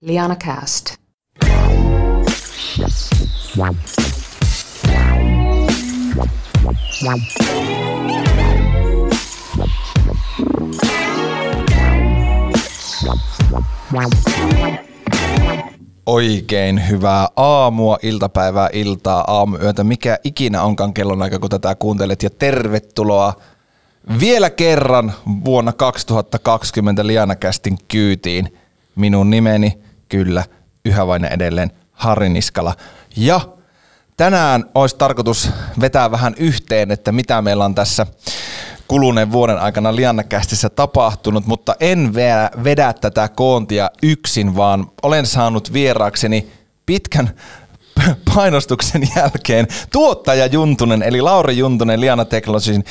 Liana Cast. Oikein hyvää aamua, iltapäivää, iltaa, aamuyötä, mikä ikinä onkaan kellonaika, kun tätä kuuntelet. Ja tervetuloa vielä kerran vuonna 2020 Lianakästin kyytiin. Minun nimeni, kyllä, yhä vain edelleen Harri Niskala. Ja tänään olisi tarkoitus vetää vähän yhteen, että mitä meillä on tässä kuluneen vuoden aikana Liannakästissä tapahtunut, mutta en vedä, vedä tätä koontia yksin, vaan olen saanut vieraakseni pitkän painostuksen jälkeen tuottaja Juntunen, eli Lauri Juntunen Liana Technologiesin,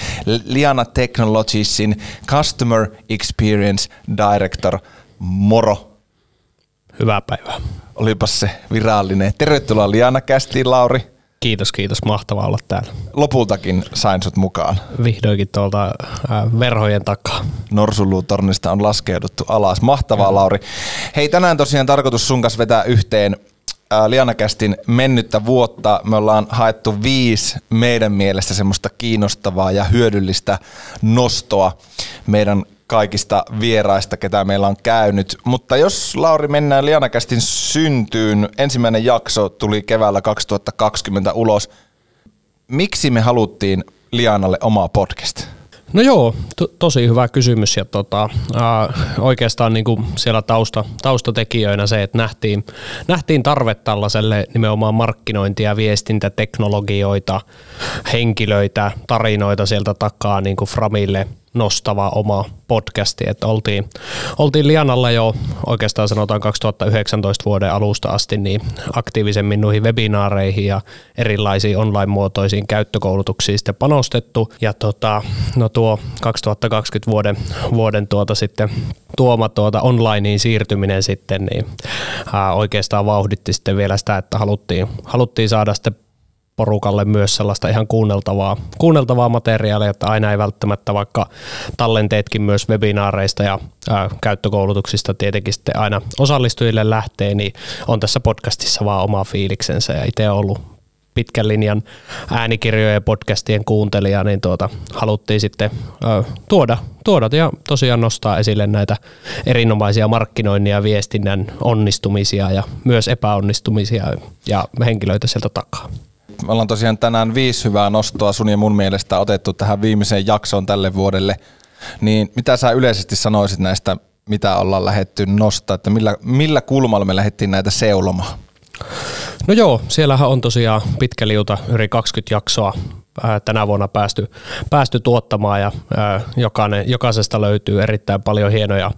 Liana Technologiesin Customer Experience Director. Moro. Hyvää päivää. Olipas se virallinen. Tervetuloa Liana Kästiin, Lauri. Kiitos, kiitos. Mahtavaa olla täällä. Lopultakin sain sut mukaan. Vihdoinkin tuolta äh, verhojen takaa. Norsulutornista on laskeuduttu alas. Mahtavaa, Lauri. Hei, tänään tosiaan tarkoitus sun kanssa vetää yhteen Lianakästin mennyttä vuotta. Me ollaan haettu viisi meidän mielestä semmoista kiinnostavaa ja hyödyllistä nostoa meidän kaikista vieraista, ketä meillä on käynyt. Mutta jos Lauri mennään Lianakästin syntyyn, ensimmäinen jakso tuli keväällä 2020 ulos. Miksi me haluttiin Lianalle omaa podcast? No joo, to, tosi hyvä kysymys ja tota, ää, oikeastaan niinku siellä tausta, taustatekijöinä se, että nähtiin, nähtiin tarve tällaiselle nimenomaan markkinointia, viestintäteknologioita, henkilöitä, tarinoita sieltä takaa niinku Framille – nostava oma podcasti, että oltiin, oltiin Lianalla jo oikeastaan sanotaan 2019 vuoden alusta asti niin aktiivisemmin noihin webinaareihin ja erilaisiin online-muotoisiin käyttökoulutuksiin sitten panostettu. Ja tota, no tuo 2020 vuoden, vuoden tuota sitten tuoma tuota onlineen siirtyminen sitten, niin ää, oikeastaan vauhditti sitten vielä sitä, että haluttiin, haluttiin saada sitten porukalle myös sellaista ihan kuunneltavaa, kuunneltavaa materiaalia, että aina ei välttämättä vaikka tallenteetkin myös webinaareista ja ää, käyttökoulutuksista tietenkin sitten aina osallistujille lähtee, niin on tässä podcastissa vaan oma fiiliksensä ja itse ollut pitkän linjan äänikirjojen ja podcastien kuuntelija, niin tuota, haluttiin sitten ö, tuoda, tuoda ja tosiaan nostaa esille näitä erinomaisia markkinoinnin ja viestinnän onnistumisia ja myös epäonnistumisia ja henkilöitä sieltä takaa. Me ollaan tosiaan tänään viisi hyvää nostoa sun ja mun mielestä otettu tähän viimeiseen jaksoon tälle vuodelle. Niin mitä sä yleisesti sanoisit näistä, mitä ollaan lähetty nostaa, että millä, millä kulmalla me lähdettiin näitä seulomaan? No joo, siellähän on tosiaan pitkä liuta, yli 20 jaksoa tänä vuonna päästy, päästy tuottamaan ja jokainen, jokaisesta löytyy erittäin paljon hienoja,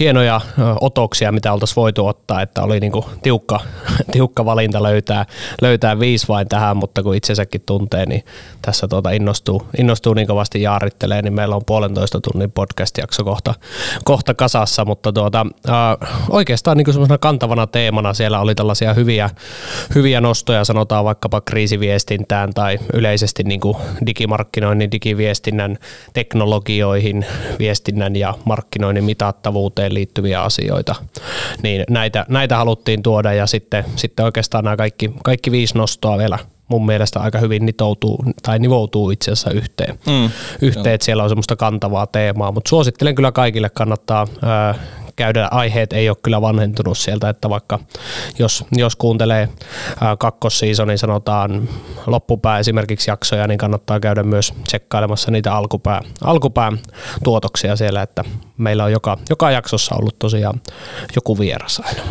hienoja otoksia, mitä oltaisiin voitu ottaa, että oli niinku tiukka, tiukka valinta löytää, löytää viisi vain tähän, mutta kun itsensäkin tuntee, niin tässä tuota innostuu, innostuu niin kovasti jaarittelee, niin meillä on puolentoista tunnin podcast-jakso kohta, kohta kasassa, mutta tuota, oikeastaan niin semmoisena kantavana teemana siellä oli tällaisia hyviä, hyviä nostoja, sanotaan vaikkapa kriisiviestintään tai yleisesti niin kuin digimarkkinoinnin, digiviestinnän teknologioihin, viestinnän ja markkinoinnin mitattavuuteen liittyviä asioita. Niin näitä, näitä haluttiin tuoda ja sitten, sitten oikeastaan nämä kaikki, kaikki viisi nostoa vielä mun mielestä aika hyvin nitoutuu tai nivoutuu itse asiassa yhteen. Mm, yhteen että siellä on semmoista kantavaa teemaa, mutta suosittelen kyllä kaikille kannattaa ää, käydä. Aiheet ei ole kyllä vanhentunut sieltä, että vaikka jos, jos kuuntelee kakkossiisonin sanotaan loppupää esimerkiksi jaksoja, niin kannattaa käydä myös tsekkailemassa niitä alkupää, alkupään tuotoksia siellä, että meillä on joka, joka jaksossa ollut tosiaan joku vieras aina.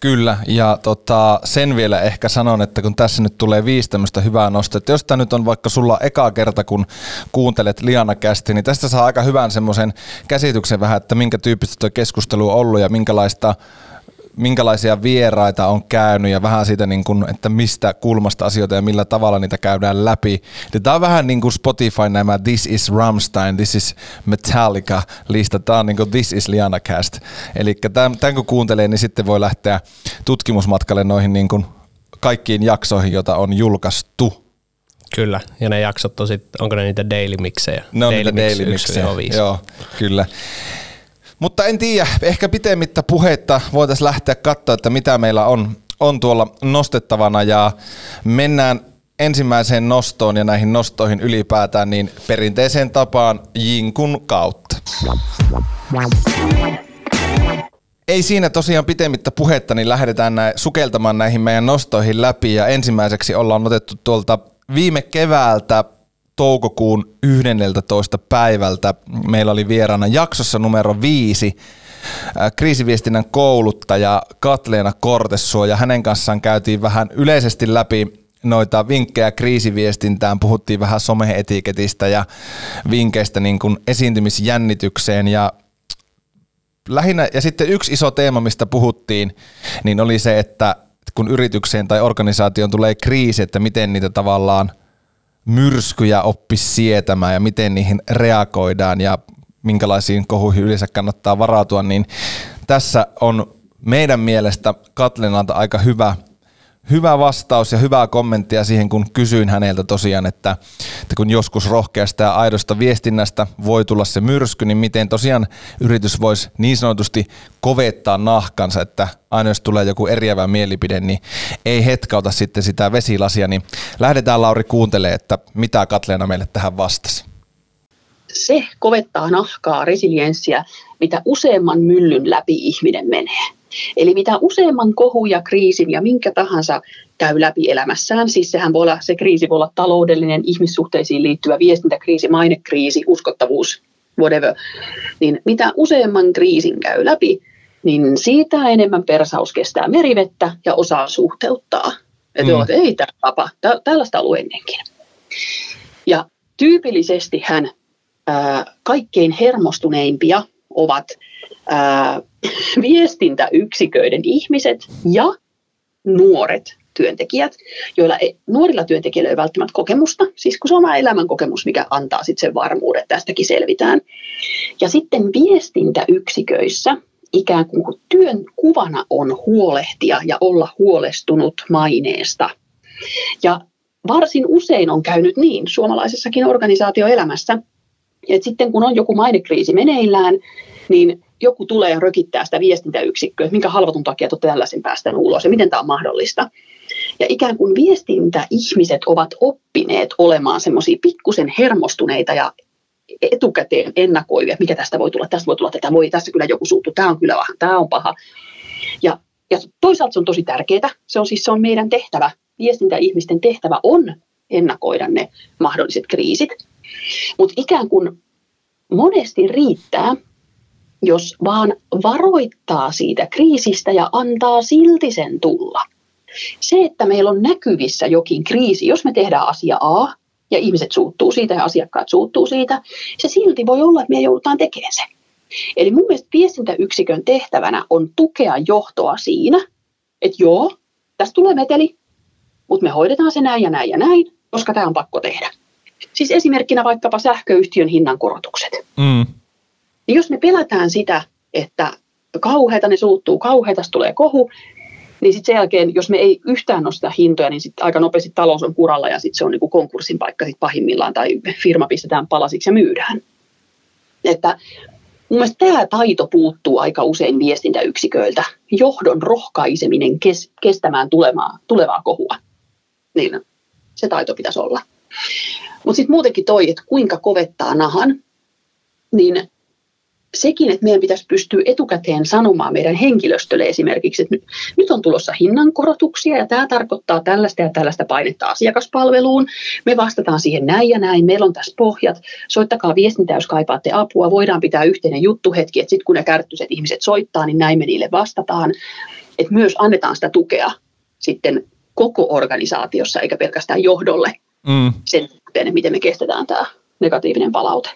Kyllä, ja tota, sen vielä ehkä sanon, että kun tässä nyt tulee viisi tämmöistä hyvää nostoa, että jos tämä nyt on vaikka sulla eka kerta, kun kuuntelet Liana kästi, niin tästä saa aika hyvän semmoisen käsityksen vähän, että minkä tyyppistä tuo keskustelu on ollut ja minkälaista minkälaisia vieraita on käynyt ja vähän siitä, niin kuin, että mistä kulmasta asioita ja millä tavalla niitä käydään läpi. Tämä on vähän niin kuin Spotify nämä This is Rammstein, This is Metallica lista. Tämä on niin kuin This is Liana Cast. Eli tämän, tämän kun kuuntelee, niin sitten voi lähteä tutkimusmatkalle noihin niin kuin kaikkiin jaksoihin, joita on julkaistu. Kyllä, ja ne jaksot on sit, onko ne niitä daily mixejä? Ne on daily niitä daily mixejä, joo, kyllä. Mutta en tiedä, ehkä pitemmittä puhetta voitaisiin lähteä katsoa, että mitä meillä on, on tuolla nostettavana ja mennään ensimmäiseen nostoon ja näihin nostoihin ylipäätään niin perinteiseen tapaan Jinkun kautta. Ei siinä tosiaan pitemmittä puhetta, niin lähdetään näin, sukeltamaan näihin meidän nostoihin läpi ja ensimmäiseksi ollaan otettu tuolta viime keväältä toukokuun 11. päivältä. Meillä oli vieraana jaksossa numero viisi kriisiviestinnän kouluttaja Katleena Kortesuo ja hänen kanssaan käytiin vähän yleisesti läpi noita vinkkejä kriisiviestintään, puhuttiin vähän someetiketistä ja vinkkeistä niin kuin esiintymisjännitykseen ja lähinnä, ja sitten yksi iso teema, mistä puhuttiin, niin oli se, että kun yritykseen tai organisaation tulee kriisi, että miten niitä tavallaan myrskyjä oppisi sietämään ja miten niihin reagoidaan ja minkälaisiin kohuihin yleensä kannattaa varautua, niin tässä on meidän mielestä Katlinalta aika hyvä hyvä vastaus ja hyvää kommenttia siihen, kun kysyin häneltä tosiaan, että, että kun joskus rohkeasta ja aidosta viestinnästä voi tulla se myrsky, niin miten tosiaan yritys voisi niin sanotusti kovettaa nahkansa, että aina jos tulee joku eriävä mielipide, niin ei hetkauta sitten sitä vesilasia, niin lähdetään Lauri kuuntelemaan, että mitä Katleena meille tähän vastasi. Se kovettaa nahkaa resilienssiä, mitä useamman myllyn läpi ihminen menee. Eli mitä useamman kohun ja kriisin ja minkä tahansa käy läpi elämässään, siis sehän voi olla, se kriisi voi olla taloudellinen, ihmissuhteisiin liittyvä viestintäkriisi, mainekriisi, uskottavuus, whatever, niin mitä useamman kriisin käy läpi, niin siitä enemmän persaus kestää merivettä ja osaa suhteuttaa. Että mm. ei tämä tapa, tällaista ollut ennenkin. Ja tyypillisesti hän ää, kaikkein hermostuneimpia ovat ää, viestintäyksiköiden ihmiset ja nuoret työntekijät, joilla ei, nuorilla työntekijöillä ei välttämättä kokemusta, siis kun se on oma elämän kokemus, mikä antaa sitten sen varmuuden, että tästäkin selvitään. Ja sitten viestintäyksiköissä ikään kuin työn kuvana on huolehtia ja olla huolestunut maineesta. Ja varsin usein on käynyt niin suomalaisessakin organisaatioelämässä, että sitten kun on joku mainekriisi meneillään, niin joku tulee ja rökittää sitä viestintäyksikköä, että minkä halvatun takia olette tällaisen päästä ulos ja miten tämä on mahdollista. Ja ikään kuin viestintäihmiset ovat oppineet olemaan semmoisia pikkusen hermostuneita ja etukäteen ennakoivia, mikä tästä voi tulla, tästä voi tulla, tätä voi, tässä kyllä joku suuttuu, tämä on kyllä vähän, tämä on paha. Ja, ja toisaalta se on tosi tärkeää, se on siis se on meidän tehtävä, viestintäihmisten tehtävä on ennakoida ne mahdolliset kriisit. Mutta ikään kuin monesti riittää, jos vaan varoittaa siitä kriisistä ja antaa silti sen tulla. Se, että meillä on näkyvissä jokin kriisi, jos me tehdään asia A ja ihmiset suuttuu siitä ja asiakkaat suuttuu siitä, se silti voi olla, että me joudutaan tekemään se. Eli mun mielestä viestintäyksikön tehtävänä on tukea johtoa siinä, että joo, tästä tulee meteli, mutta me hoidetaan se näin ja näin ja näin, koska tämä on pakko tehdä. Siis esimerkkinä vaikkapa sähköyhtiön hinnankorotukset. Mm. Niin jos me pelätään sitä, että kauheita ne suuttuu, kauheita tulee kohu, niin sitten sen jälkeen, jos me ei yhtään nosta hintoja, niin sitten aika nopeasti talous on kuralla ja sitten se on niinku konkurssin paikka sit pahimmillaan tai firma pistetään palasiksi ja myydään. Että mun mielestä tämä taito puuttuu aika usein viestintäyksiköiltä. Johdon rohkaiseminen kes, kestämään tulemaa, tulevaa kohua. Niin se taito pitäisi olla. Mutta sitten muutenkin toi, että kuinka kovettaa nahan, niin sekin, että meidän pitäisi pystyä etukäteen sanomaan meidän henkilöstölle esimerkiksi, että nyt, nyt on tulossa hinnankorotuksia ja tämä tarkoittaa tällaista ja tällaista painetta asiakaspalveluun. Me vastataan siihen näin ja näin, meillä on tässä pohjat, soittakaa viestintä, jos kaipaatte apua, voidaan pitää yhteinen juttuhetki, että sitten kun ne kärttyiset ihmiset soittaa, niin näin me niille vastataan. Että myös annetaan sitä tukea sitten koko organisaatiossa, eikä pelkästään johdolle mm. sen suhteen, miten me kestetään tämä negatiivinen palaute.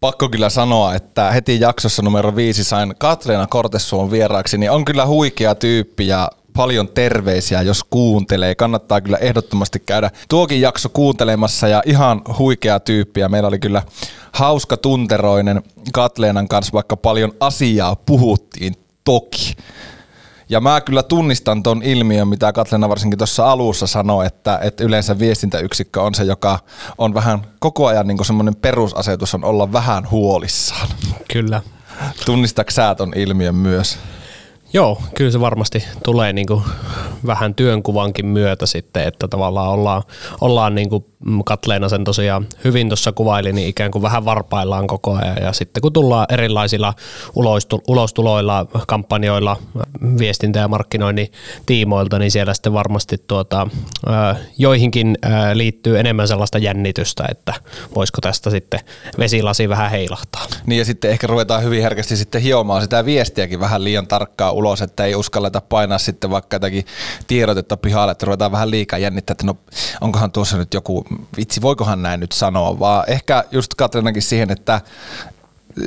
Pakko kyllä sanoa, että heti jaksossa numero viisi sain Katleena Kortessuon vieraaksi, niin on kyllä huikea tyyppi ja paljon terveisiä, jos kuuntelee. Kannattaa kyllä ehdottomasti käydä tuokin jakso kuuntelemassa ja ihan huikea tyyppi. Ja meillä oli kyllä hauska tunteroinen Katleenan kanssa, vaikka paljon asiaa puhuttiin toki. Ja mä kyllä tunnistan ton ilmiön, mitä Katlena varsinkin tuossa alussa sanoi, että, että yleensä viestintäyksikkö on se, joka on vähän koko ajan niin semmoinen perusasetus on olla vähän huolissaan. Kyllä. Tunnistatko sä ton ilmiön myös? Joo, kyllä se varmasti tulee niin kuin vähän työnkuvankin myötä sitten, että tavallaan ollaan, ollaan niin kuin Katleena sen tosiaan hyvin tuossa kuvaili, niin ikään kuin vähän varpaillaan koko ajan ja sitten kun tullaan erilaisilla ulostuloilla, kampanjoilla, viestintä- ja markkinoinnin tiimoilta, niin siellä sitten varmasti tuota, joihinkin liittyy enemmän sellaista jännitystä, että voisiko tästä sitten vesilasi vähän heilahtaa. Niin ja sitten ehkä ruvetaan hyvin herkästi sitten hiomaan sitä viestiäkin vähän liian tarkkaa ulos, että ei uskalleta painaa sitten vaikka jotakin tiedotetta pihalle, että ruvetaan vähän liikaa jännittää, että no onkohan tuossa nyt joku, vitsi voikohan näin nyt sanoa, vaan ehkä just Katrinakin siihen, että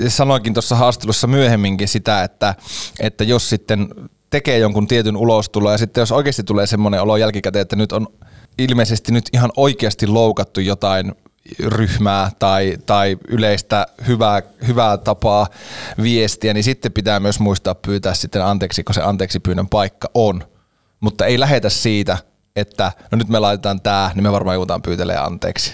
sanoinkin tuossa haastattelussa myöhemminkin sitä, että, että jos sitten tekee jonkun tietyn ulostulo ja sitten jos oikeasti tulee semmoinen olo jälkikäteen, että nyt on ilmeisesti nyt ihan oikeasti loukattu jotain ryhmää tai, tai yleistä hyvää, hyvää tapaa viestiä, niin sitten pitää myös muistaa pyytää sitten anteeksi, kun se anteeksi pyynnön paikka on. Mutta ei lähetä siitä, että no nyt me laitetaan tämä, niin me varmaan joudutaan pyytelemään anteeksi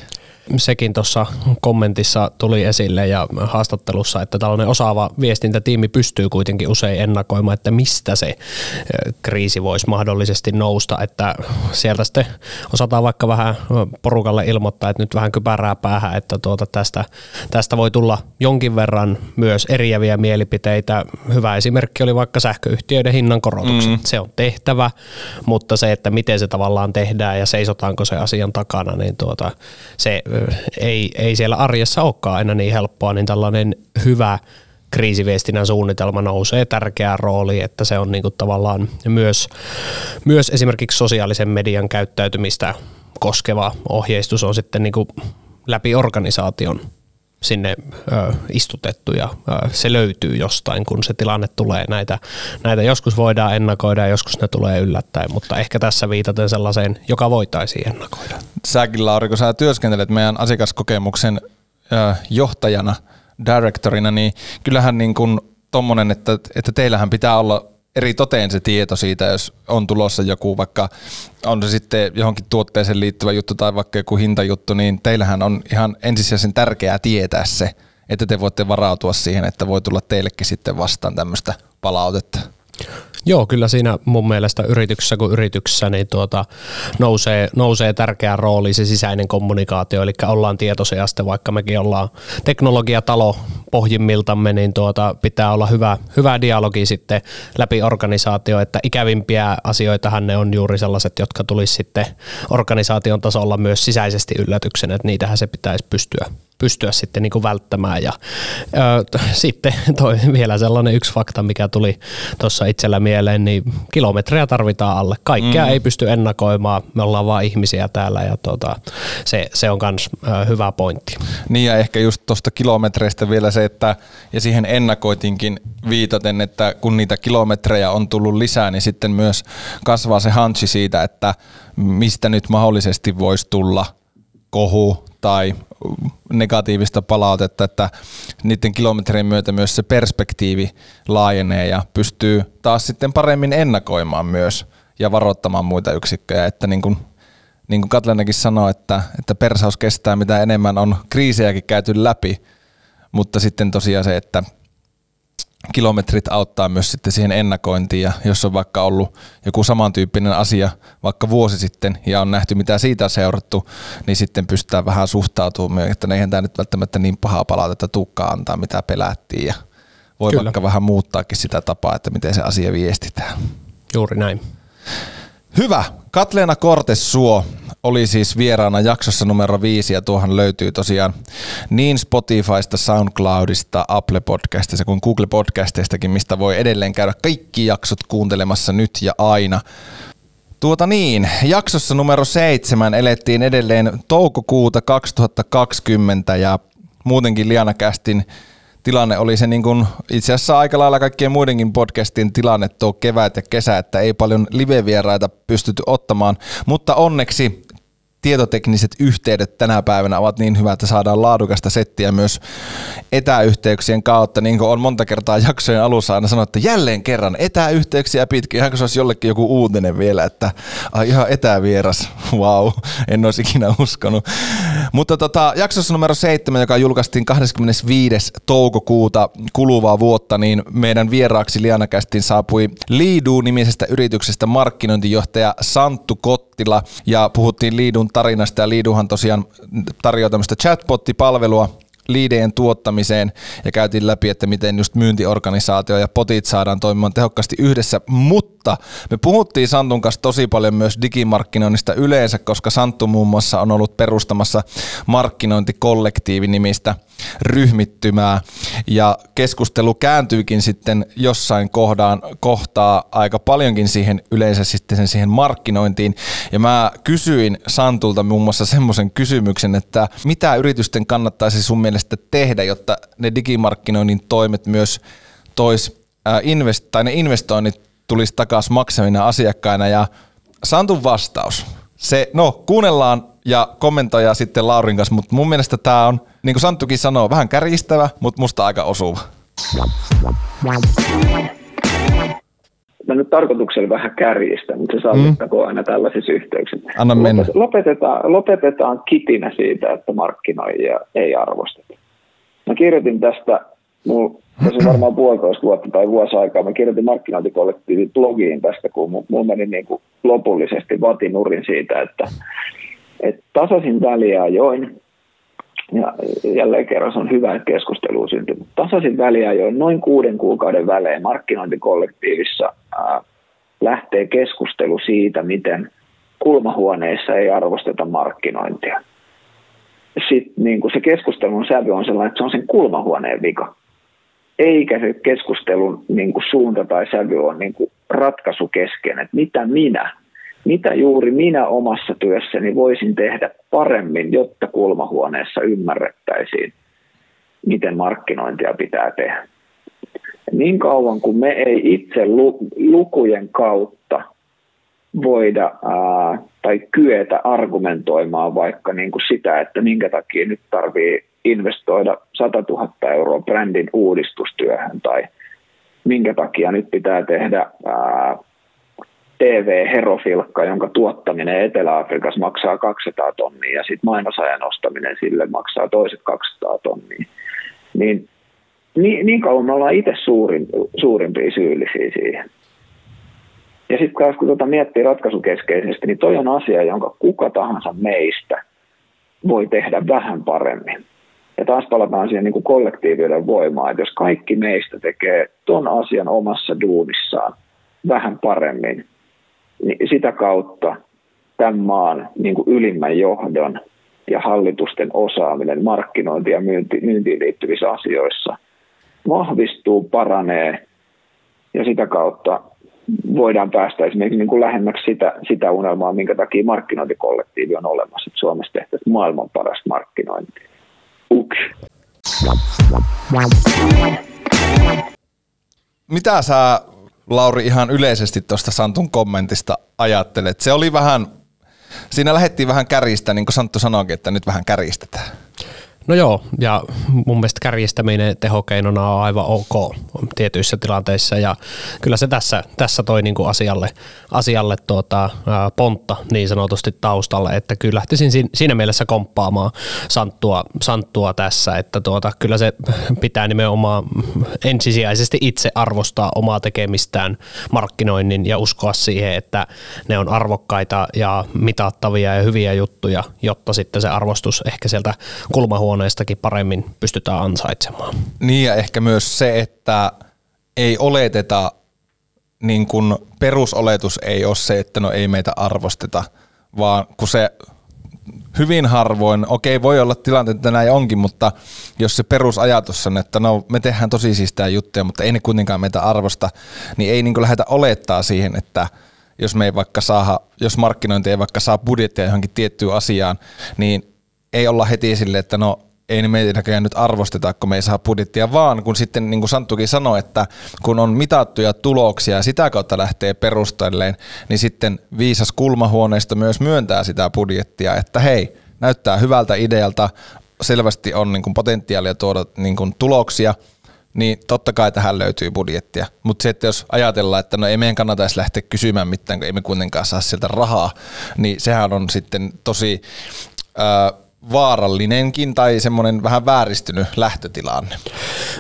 sekin tuossa kommentissa tuli esille ja haastattelussa, että tällainen osaava viestintätiimi pystyy kuitenkin usein ennakoimaan, että mistä se kriisi voisi mahdollisesti nousta, että sieltä sitten osataan vaikka vähän porukalle ilmoittaa, että nyt vähän kypärää päähän, että tuota tästä, tästä voi tulla jonkin verran myös eriäviä mielipiteitä. Hyvä esimerkki oli vaikka sähköyhtiöiden hinnankorotukset. Mm. Se on tehtävä, mutta se, että miten se tavallaan tehdään ja seisotaanko se asian takana, niin tuota, se ei, ei siellä arjessa olekaan aina niin helppoa, niin tällainen hyvä kriisiviestinnän suunnitelma nousee tärkeään rooliin, että se on niinku tavallaan myös, myös esimerkiksi sosiaalisen median käyttäytymistä koskeva ohjeistus on sitten niinku läpi organisaation sinne ö, istutettu ja ö, se löytyy jostain, kun se tilanne tulee. Näitä, näitä joskus voidaan ennakoida ja joskus ne tulee yllättäen, mutta ehkä tässä viitaten sellaiseen, joka voitaisiin ennakoida. Säkin Lauri, kun sä työskentelet meidän asiakaskokemuksen ö, johtajana, directorina, niin kyllähän niin kuin tommonen, että, että teillähän pitää olla eri toteen se tieto siitä, jos on tulossa joku vaikka, on se sitten johonkin tuotteeseen liittyvä juttu tai vaikka joku hintajuttu, niin teillähän on ihan ensisijaisen tärkeää tietää se, että te voitte varautua siihen, että voi tulla teillekin sitten vastaan tämmöistä palautetta. Joo, kyllä siinä mun mielestä yrityksessä kuin yrityksessä niin tuota, nousee, nousee tärkeä rooli se sisäinen kommunikaatio, eli ollaan tietoisia sitten, vaikka mekin ollaan teknologiatalo pohjimmiltamme, niin tuota, pitää olla hyvä, hyvä dialogi sitten läpi organisaatio, että ikävimpiä asioitahan ne on juuri sellaiset, jotka tulisi sitten organisaation tasolla myös sisäisesti yllätyksenä, että niitähän se pitäisi pystyä pystyä sitten niin kuin välttämään. Ja, ö, sitten toi vielä sellainen yksi fakta, mikä tuli tuossa itsellä mieleen, niin kilometrejä tarvitaan alle. Kaikkea mm. ei pysty ennakoimaan, me ollaan vaan ihmisiä täällä ja tota, se, se on myös hyvä pointti. Niin ja ehkä just tuosta kilometreistä vielä se, että ja siihen ennakoitinkin viitaten, että kun niitä kilometrejä on tullut lisää, niin sitten myös kasvaa se hansi siitä, että mistä nyt mahdollisesti voisi tulla kohu tai negatiivista palautetta, että niiden kilometrien myötä myös se perspektiivi laajenee ja pystyy taas sitten paremmin ennakoimaan myös ja varoittamaan muita yksikköjä, että niin kuin, niin kuin Katlenakin sanoi, että, että persaus kestää mitä enemmän on kriisejäkin käyty läpi, mutta sitten tosiaan se, että kilometrit auttaa myös sitten siihen ennakointiin ja jos on vaikka ollut joku samantyyppinen asia vaikka vuosi sitten ja on nähty mitä siitä on seurattu, niin sitten pystytään vähän suhtautumaan, että eihän tämä nyt välttämättä niin pahaa palautetta tukkaa antaa mitä pelättiin ja voi Kyllä. vaikka vähän muuttaakin sitä tapaa, että miten se asia viestitään. Juuri näin. Hyvä. Katleena Kortesuo oli siis vieraana jaksossa numero viisi ja tuohan löytyy tosiaan niin Spotifysta, SoundCloudista, Apple Podcastista kuin Google Podcasteistakin, mistä voi edelleen käydä kaikki jaksot kuuntelemassa nyt ja aina. Tuota niin, jaksossa numero seitsemän elettiin edelleen toukokuuta 2020 ja muutenkin Liana Kästin tilanne oli se niin kuin itse asiassa aika lailla kaikkien muidenkin podcastin tilanne tuo kevät ja kesä, että ei paljon live-vieraita pystytty ottamaan, mutta onneksi tietotekniset yhteydet tänä päivänä ovat niin hyvät, että saadaan laadukasta settiä myös etäyhteyksien kautta, niin kuin on monta kertaa jaksojen alussa aina sanottu, että jälleen kerran etäyhteyksiä pitkin, ihan se olisi jollekin joku uutinen vielä, että ai ihan etävieras, wow, en olisi ikinä uskonut. Mutta tota, jaksossa numero 7, joka julkaistiin 25. toukokuuta kuluvaa vuotta, niin meidän vieraaksi Lianakästin saapui Liidu-nimisestä yrityksestä markkinointijohtaja Santtu Kottila ja puhuttiin Liidun tarinasta ja Liiduhan tosiaan tarjoaa tämmöistä chatbot-palvelua liideen tuottamiseen ja käytiin läpi, että miten just myyntiorganisaatio ja potit saadaan toimimaan tehokkaasti yhdessä, mutta me puhuttiin Santun kanssa tosi paljon myös digimarkkinoinnista yleensä, koska Santtu muun muassa on ollut perustamassa markkinointikollektiivin nimistä ryhmittymää. Ja keskustelu kääntyykin sitten jossain kohdaan, kohtaa aika paljonkin siihen yleensä sitten siihen markkinointiin. Ja mä kysyin Santulta muun muassa semmoisen kysymyksen, että mitä yritysten kannattaisi sun mielestä tehdä, jotta ne digimarkkinoinnin toimet myös tois invest- tai ne investoinnit tulisi takaisin maksamina asiakkaina ja Santun vastaus. Se, no kuunnellaan ja kommentoja sitten Laurin kanssa, mutta mun mielestä tämä on, niin kuin Santtukin sanoo, vähän kärjistävä, mutta musta aika osuva. Mä nyt tarkoituksella vähän kärjistä, mutta se sallittakoon mm. aina tällaisissa yhteyksissä. Anna mennä. Lopetetaan, lopetetaan kitinä siitä, että markkinoijia ei arvosteta. Mä kirjoitin tästä, mulla tässä varmaan puolitoista vuotta tai vuosi aikaa, mä kirjoitin markkinointikollektiivin blogiin tästä, kun mulla meni niin kuin lopullisesti vatinurin siitä, että että tasaisin väliajoin, ja jälleen kerran se on hyvä keskustelu syntynyt, tasaisin väliajoin noin kuuden kuukauden välein markkinointikollektiivissa ää, lähtee keskustelu siitä, miten kulmahuoneissa ei arvosteta markkinointia. Sitten niin kuin se keskustelun sävy on sellainen, että se on sen kulmahuoneen vika. Eikä se keskustelun niin kuin suunta tai sävy on niin kuin ratkaisukeskeinen, että mitä minä mitä juuri minä omassa työssäni voisin tehdä paremmin, jotta kulmahuoneessa ymmärrettäisiin, miten markkinointia pitää tehdä. Niin kauan kuin me ei itse lukujen kautta voida ää, tai kyetä argumentoimaan vaikka niin kuin sitä, että minkä takia nyt tarvii investoida 100 000 euroa brändin uudistustyöhön tai minkä takia nyt pitää tehdä TV-herofilkka, jonka tuottaminen Etelä-Afrikassa maksaa 200 tonnia ja sitten mainosajan ostaminen sille maksaa toiset 200 tonnia. Niin, niin, niin kauan me ollaan itse suurin, suurimpia syyllisiä siihen. Ja sitten kun tuota miettii ratkaisukeskeisesti, niin toi on asia, jonka kuka tahansa meistä voi tehdä vähän paremmin. Ja taas palataan siihen niin kuin kollektiivinen voimaan, että jos kaikki meistä tekee ton asian omassa duunissaan vähän paremmin, niin sitä kautta tämän maan niin kuin ylimmän johdon ja hallitusten osaaminen markkinointi- ja myynti, myyntiin liittyvissä asioissa vahvistuu, paranee ja sitä kautta voidaan päästä esimerkiksi niin kuin lähemmäksi sitä, sitä unelmaa, minkä takia markkinointikollektiivi on olemassa, että Suomessa tehtäisiin maailman paras markkinointi. Uks. Mitä sä Lauri ihan yleisesti tuosta Santun kommentista ajattelet? Se oli vähän, siinä lähdettiin vähän kärjistä, niin kuin Santtu sanoikin, että nyt vähän kärjistetään. No joo, ja mun mielestä kärjistäminen tehokeinona on aivan ok tietyissä tilanteissa, ja kyllä se tässä, tässä toi niinku asialle, asialle tuota, ää, pontta niin sanotusti taustalle, että kyllä lähtisin siinä mielessä komppaamaan Santtua, Santtua tässä, että tuota, kyllä se pitää nimenomaan ensisijaisesti itse arvostaa omaa tekemistään markkinoinnin ja uskoa siihen, että ne on arvokkaita ja mitattavia ja hyviä juttuja, jotta sitten se arvostus ehkä sieltä kulmahuoneesta huoneistakin paremmin pystytään ansaitsemaan. Niin ja ehkä myös se, että ei oleteta, niin kuin perusoletus ei ole se, että no ei meitä arvosteta, vaan kun se hyvin harvoin, okei voi olla tilanteet, että näin onkin, mutta jos se perusajatus on, että no me tehdään tosi siistää juttuja, mutta ei ne kuitenkaan meitä arvosta, niin ei niin lähdetä olettaa siihen, että jos me ei vaikka saa, jos markkinointi ei vaikka saa budjettia johonkin tiettyyn asiaan, niin ei olla heti sille, että no ei meitäkään nyt arvosteta, kun me ei saa budjettia, vaan kun sitten niin kuin Santtukin sanoi, että kun on mitattuja tuloksia ja sitä kautta lähtee perustelleen, niin sitten viisas kulmahuoneista myös myöntää sitä budjettia, että hei, näyttää hyvältä idealta, selvästi on niin kuin potentiaalia tuoda niin kuin tuloksia, niin totta kai tähän löytyy budjettia. Mutta se, että jos ajatellaan, että no ei meidän kannata edes lähteä kysymään mitään, kun ei me kuitenkaan saa sieltä rahaa, niin sehän on sitten tosi... Äh, vaarallinenkin tai semmoinen vähän vääristynyt lähtötilanne.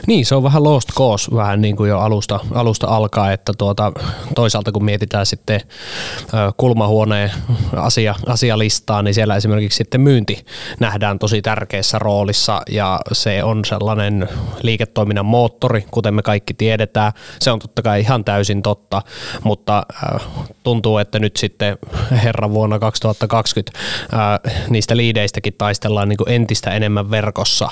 Niin, se on vähän lost cause vähän niin kuin jo alusta, alusta alkaa, että tuota, toisaalta kun mietitään sitten kulmahuoneen asia, asialistaa, niin siellä esimerkiksi sitten myynti nähdään tosi tärkeässä roolissa ja se on sellainen liiketoiminnan moottori, kuten me kaikki tiedetään. Se on totta kai ihan täysin totta, mutta tuntuu, että nyt sitten herran vuonna 2020 niistä liideistäkin taistellaan niin kuin entistä enemmän verkossa,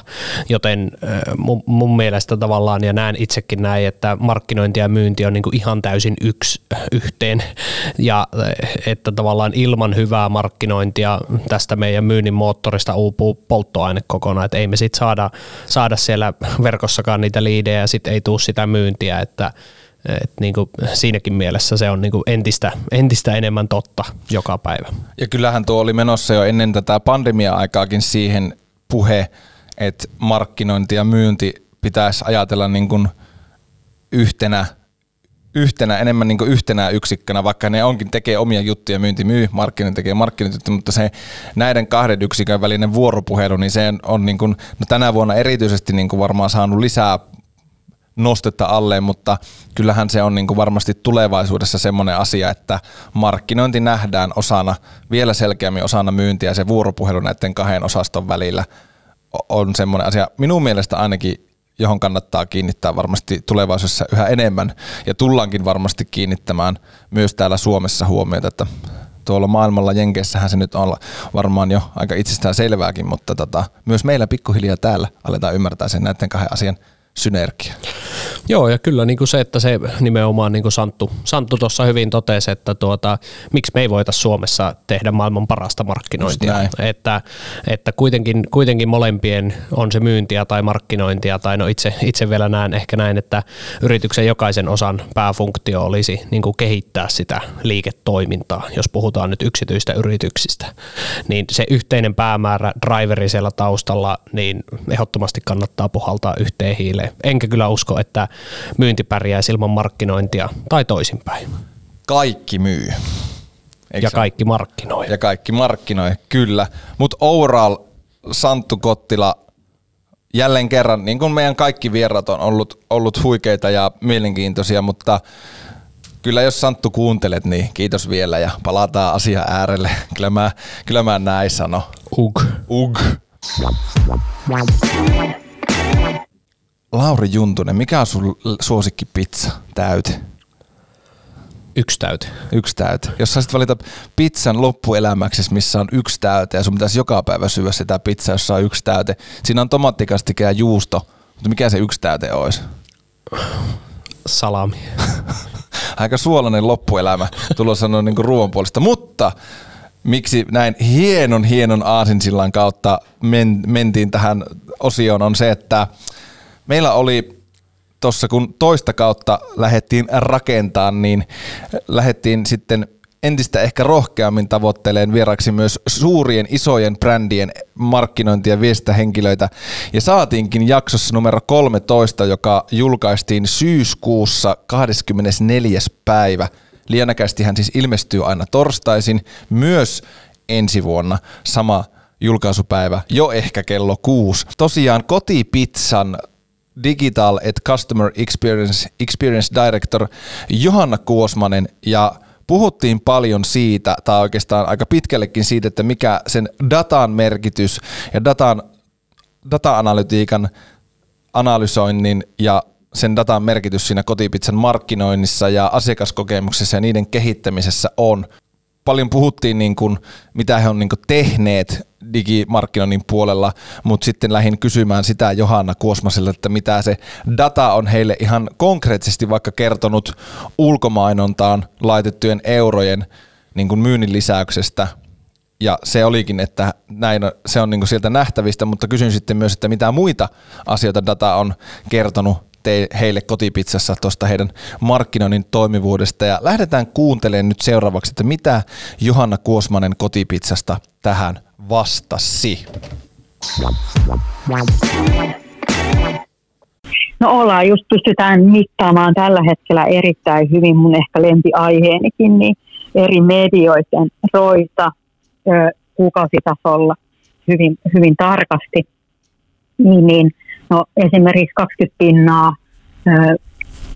joten mun, mun mielestä tavallaan ja näen itsekin näin, että markkinointi ja myynti on niin kuin ihan täysin yksi yhteen. Ja että tavallaan ilman hyvää markkinointia tästä meidän myynnin moottorista uupuu polttoaine kokonaan, että ei me sitten saada, saada siellä verkossakaan niitä liidejä ja sitten ei tule sitä myyntiä, että et niin kuin siinäkin mielessä se on niin kuin entistä, entistä enemmän totta joka päivä. Ja kyllähän tuo oli menossa jo ennen tätä pandemia-aikaakin siihen puhe, että markkinointi ja myynti pitäisi ajatella niin kuin yhtenä, yhtenä, enemmän niin yhtenä yksikkönä, vaikka ne onkin tekee omia juttuja, myynti myy, markkinointi tekee markkinointi, mutta se näiden kahden yksikön välinen vuoropuhelu, niin se on niin kuin, no tänä vuonna erityisesti niin kuin varmaan saanut lisää nostetta alleen, mutta kyllähän se on niin kuin varmasti tulevaisuudessa semmoinen asia, että markkinointi nähdään osana, vielä selkeämmin osana myyntiä se vuoropuhelu näiden kahden osaston välillä on semmoinen asia, minun mielestä ainakin, johon kannattaa kiinnittää varmasti tulevaisuudessa yhä enemmän ja tullaankin varmasti kiinnittämään myös täällä Suomessa huomiota, että tuolla maailmalla Jenkeissähän se nyt on varmaan jo aika itsestään selvääkin, mutta tota, myös meillä pikkuhiljaa täällä aletaan ymmärtää sen näiden kahden asian synergia. Joo, ja kyllä niin kuin se, että se nimenomaan niin kuin Santtu, Santtu tuossa hyvin totesi, että tuota, miksi me ei voita Suomessa tehdä maailman parasta markkinointia. Että, että kuitenkin, kuitenkin molempien on se myyntiä tai markkinointia, tai no itse, itse vielä näen ehkä näin, että yrityksen jokaisen osan pääfunktio olisi niin kuin kehittää sitä liiketoimintaa, jos puhutaan nyt yksityistä yrityksistä. Niin se yhteinen päämäärä, driveri siellä taustalla, niin ehdottomasti kannattaa puhaltaa yhteen hiileen. Enkä kyllä usko, että myynti pärjäisi ilman markkinointia tai toisinpäin. Kaikki myy. Eikö ja se? kaikki markkinoi. Ja kaikki markkinoi, kyllä. Mutta overall Santtu Kottila jälleen kerran, niin kuin meidän kaikki vierat on ollut, ollut huikeita ja mielenkiintoisia, mutta kyllä jos Santtu kuuntelet, niin kiitos vielä ja palataan asia äärelle. Kyllä mä, kyllä mä näin sano. Ug. Ug. Lauri Juntunen, mikä on sun suosikki pizza täyte? Yksi täyte. Yksi täyte. Jos saisit valita pizzan loppuelämäksi, missä on yksi täyte ja sun pitäisi joka päivä syödä sitä pizzaa, jossa on yksi täyte. Siinä on tomattikastike ja juusto, mutta mikä se yksi täyte olisi? Salami. Aika suolainen loppuelämä tulossa noin niin ruoan puolesta, mutta miksi näin hienon hienon aasinsillan kautta men, mentiin tähän osioon on se, että meillä oli tuossa kun toista kautta lähdettiin rakentaa, niin lähdettiin sitten entistä ehkä rohkeammin tavoitteleen vieraksi myös suurien isojen brändien markkinointi- ja viestintähenkilöitä. Ja saatiinkin jaksossa numero 13, joka julkaistiin syyskuussa 24. päivä. Lianäkästihän siis ilmestyy aina torstaisin, myös ensi vuonna sama julkaisupäivä, jo ehkä kello kuusi. Tosiaan kotipizzan Digital et Customer Experience, Experience Director Johanna Kuosmanen ja puhuttiin paljon siitä, tai oikeastaan aika pitkällekin siitä, että mikä sen datan merkitys ja datan, data-analytiikan analysoinnin ja sen datan merkitys siinä kotipizzan markkinoinnissa ja asiakaskokemuksessa ja niiden kehittämisessä on. Paljon puhuttiin, niin kuin, mitä he on niin kuin tehneet digimarkkinoinnin puolella, mutta sitten lähdin kysymään sitä Johanna Kuosmaselle, että mitä se data on heille ihan konkreettisesti vaikka kertonut ulkomainontaan laitettujen eurojen niin kuin myynnin lisäyksestä. Ja se olikin, että näin, se on niin sieltä nähtävistä, mutta kysyn sitten myös, että mitä muita asioita data on kertonut te, heille kotipizzassa tuosta heidän markkinoinnin toimivuudesta. Ja lähdetään kuuntelemaan nyt seuraavaksi, että mitä Johanna Kuosmanen kotipizzasta tähän vastasi. No ollaan, just pystytään mittaamaan tällä hetkellä erittäin hyvin mun ehkä lempiaiheenikin, niin eri medioiden roita kuukausitasolla hyvin, hyvin tarkasti. Niin, niin, no esimerkiksi 20 pinnaa,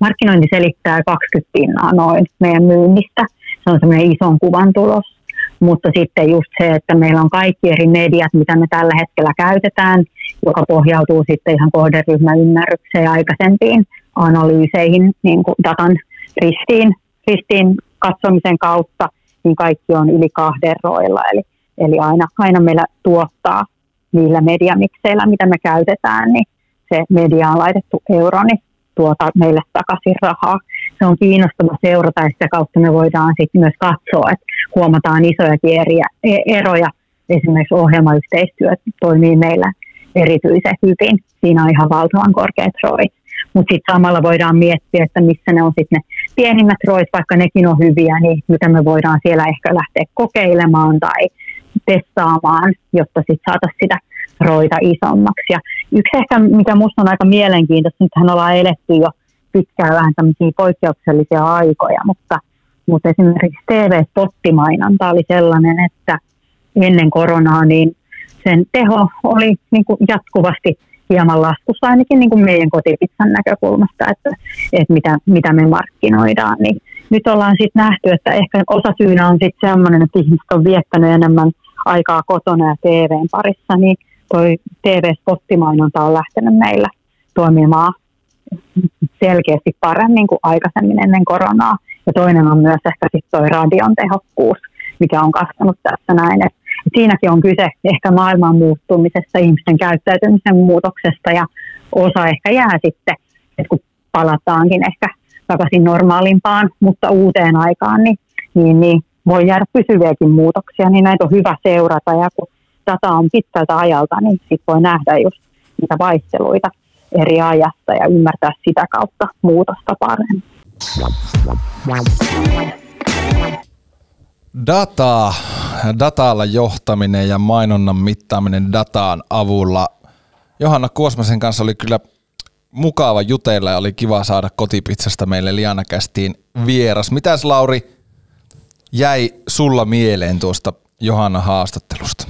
markkinointi selittää 20 pinnaa noin meidän myynnistä. Se on semmoinen ison kuvan tulos mutta sitten just se, että meillä on kaikki eri mediat, mitä me tällä hetkellä käytetään, joka pohjautuu sitten ihan kohderyhmäymmärrykseen ja aikaisempiin analyyseihin, niin kuin datan ristiin, ristiin katsomisen kautta, niin kaikki on yli kahden roilla. Eli, eli aina, aina meillä tuottaa niillä mediamikseillä, mitä me käytetään, niin se media on laitettu euro, niin tuota meille takaisin rahaa. Se on kiinnostava seurata ja sitä kautta me voidaan sitten myös katsoa, että huomataan isojakin eri, e, eroja. Esimerkiksi ohjelmayhteistyö toimii meillä erityisen hyvin. Siinä on ihan valtavan korkeat roit. Mutta sitten samalla voidaan miettiä, että missä ne on sitten ne pienimmät roit, vaikka nekin on hyviä, niin mitä me voidaan siellä ehkä lähteä kokeilemaan tai testaamaan, jotta sitten saataisiin sitä roita isommaksi. Ja yksi ehkä, mikä minusta on aika mielenkiintoista, nythän ollaan eletty jo pitkään vähän tämmöisiä poikkeuksellisia aikoja, mutta, mutta esimerkiksi TV-spottimainonta oli sellainen, että ennen koronaa niin sen teho oli niin kuin jatkuvasti hieman laskussa ainakin niin kuin meidän kotipizzan näkökulmasta, että, että mitä, mitä me markkinoidaan. Niin nyt ollaan sitten nähty, että ehkä osa syynä on sitten sellainen, että ihmiset on viettänyt enemmän aikaa kotona ja TVn parissa, niin toi TV-spottimainonta on lähtenyt meillä toimimaan selkeästi paremmin kuin aikaisemmin ennen koronaa. Ja toinen on myös ehkä sitten toi radion tehokkuus, mikä on kasvanut tässä näin. Et siinäkin on kyse ehkä maailman muuttumisesta, ihmisten käyttäytymisen muutoksesta ja osa ehkä jää sitten, että kun palataankin ehkä takaisin normaalimpaan, mutta uuteen aikaan, niin, niin, niin voi jäädä pysyviäkin muutoksia, niin näitä on hyvä seurata ja kun data on pitkältä ajalta, niin sitten voi nähdä just niitä vaihteluita eri ajasta ja ymmärtää sitä kautta muutosta paremmin. Data, datalla johtaminen ja mainonnan mittaaminen datan avulla. Johanna Kuosmasen kanssa oli kyllä mukava jutella ja oli kiva saada kotipizzasta meille Lianakästiin vieras. Mitäs Lauri jäi sulla mieleen tuosta Johanna haastattelusta?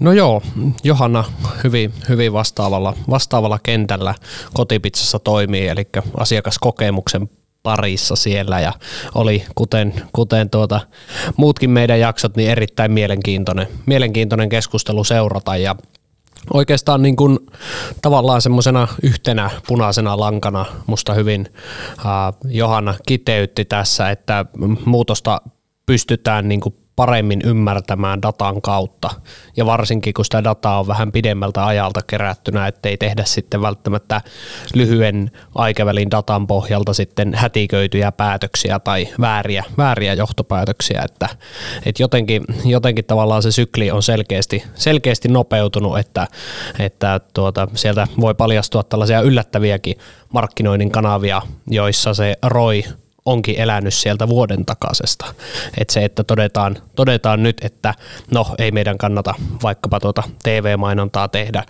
No joo, Johanna hyvin, hyvin vastaavalla, vastaavalla kentällä kotipizzassa toimii, eli asiakaskokemuksen parissa siellä ja oli, kuten, kuten tuota, muutkin meidän jaksot, niin erittäin mielenkiintoinen, mielenkiintoinen keskustelu seurata ja oikeastaan niin kuin tavallaan semmoisena yhtenä punaisena lankana musta hyvin äh, Johanna kiteytti tässä, että muutosta pystytään niin kuin paremmin ymmärtämään datan kautta. Ja varsinkin kun sitä dataa on vähän pidemmältä ajalta kerättynä, ettei tehdä sitten välttämättä lyhyen aikavälin datan pohjalta sitten hätiköityjä päätöksiä tai vääriä, vääriä johtopäätöksiä. Että, että jotenkin, jotenkin tavallaan se sykli on selkeästi, selkeästi nopeutunut, että, että tuota, sieltä voi paljastua tällaisia yllättäviäkin markkinoinnin kanavia, joissa se ROI onkin elänyt sieltä vuoden takaisesta. Että se, että todetaan, todetaan nyt, että no ei meidän kannata vaikkapa tuota TV-mainontaa tehdä,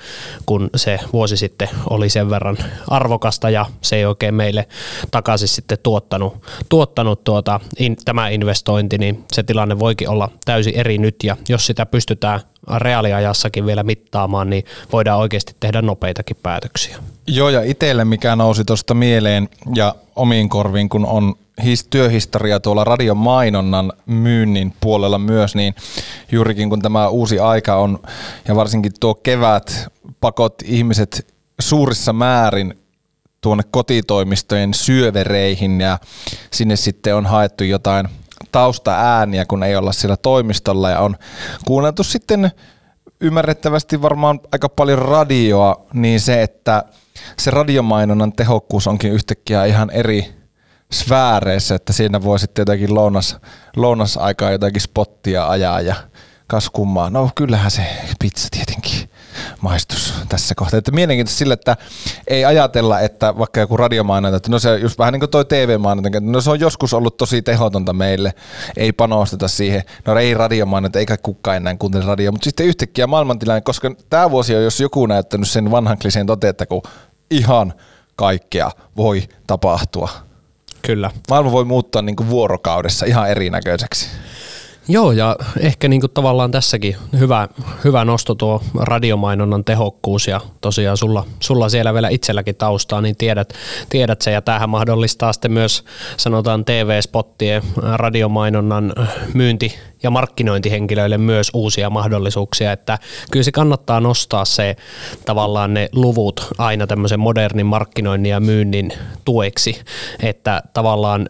kun se vuosi sitten oli sen verran arvokasta ja se ei oikein meille takaisin sitten tuottanut, tuottanut tuota, in, tämä investointi, niin se tilanne voikin olla täysin eri nyt ja jos sitä pystytään reaaliajassakin vielä mittaamaan, niin voidaan oikeasti tehdä nopeitakin päätöksiä. Joo, ja itselle mikä nousi tuosta mieleen ja omiin korviin, kun on his, työhistoria tuolla radion mainonnan myynnin puolella myös, niin juurikin kun tämä uusi aika on, ja varsinkin tuo kevät pakot ihmiset suurissa määrin tuonne kotitoimistojen syövereihin ja sinne sitten on haettu jotain taustaääniä, kun ei olla siellä toimistolla ja on kuunneltu sitten ymmärrettävästi varmaan aika paljon radioa, niin se, että se radiomainonnan tehokkuus onkin yhtäkkiä ihan eri sfääreissä, että siinä voi sitten jotakin lounas, lounasaikaa jotakin spottia ajaa ja kas kummaa. No kyllähän se pizza tietenkin maistus tässä kohtaa. Että mielenkiintoista sillä, että ei ajatella, että vaikka joku radiomainonta, että no se just vähän niin kuin toi TV-mainonta, no se on joskus ollut tosi tehotonta meille, ei panosteta siihen, no ei radiomainonta, eikä kukaan enää kuuntele radio, mutta sitten yhtäkkiä maailmantilanne, koska tämä vuosi on jos joku näyttänyt sen vanhan kliseen toteen, että kun ihan kaikkea voi tapahtua. Kyllä. Maailma voi muuttua niin kuin vuorokaudessa ihan erinäköiseksi. Joo, ja ehkä niin kuin tavallaan tässäkin hyvä, hyvä nosto tuo radiomainonnan tehokkuus, ja tosiaan sulla, sulla siellä vielä itselläkin taustaa, niin tiedät, tiedät se, ja tämähän mahdollistaa sitten myös sanotaan TV-spottien radiomainonnan myynti ja markkinointihenkilöille myös uusia mahdollisuuksia, että kyllä se kannattaa nostaa se tavallaan ne luvut aina tämmöisen modernin markkinoinnin ja myynnin tueksi, että tavallaan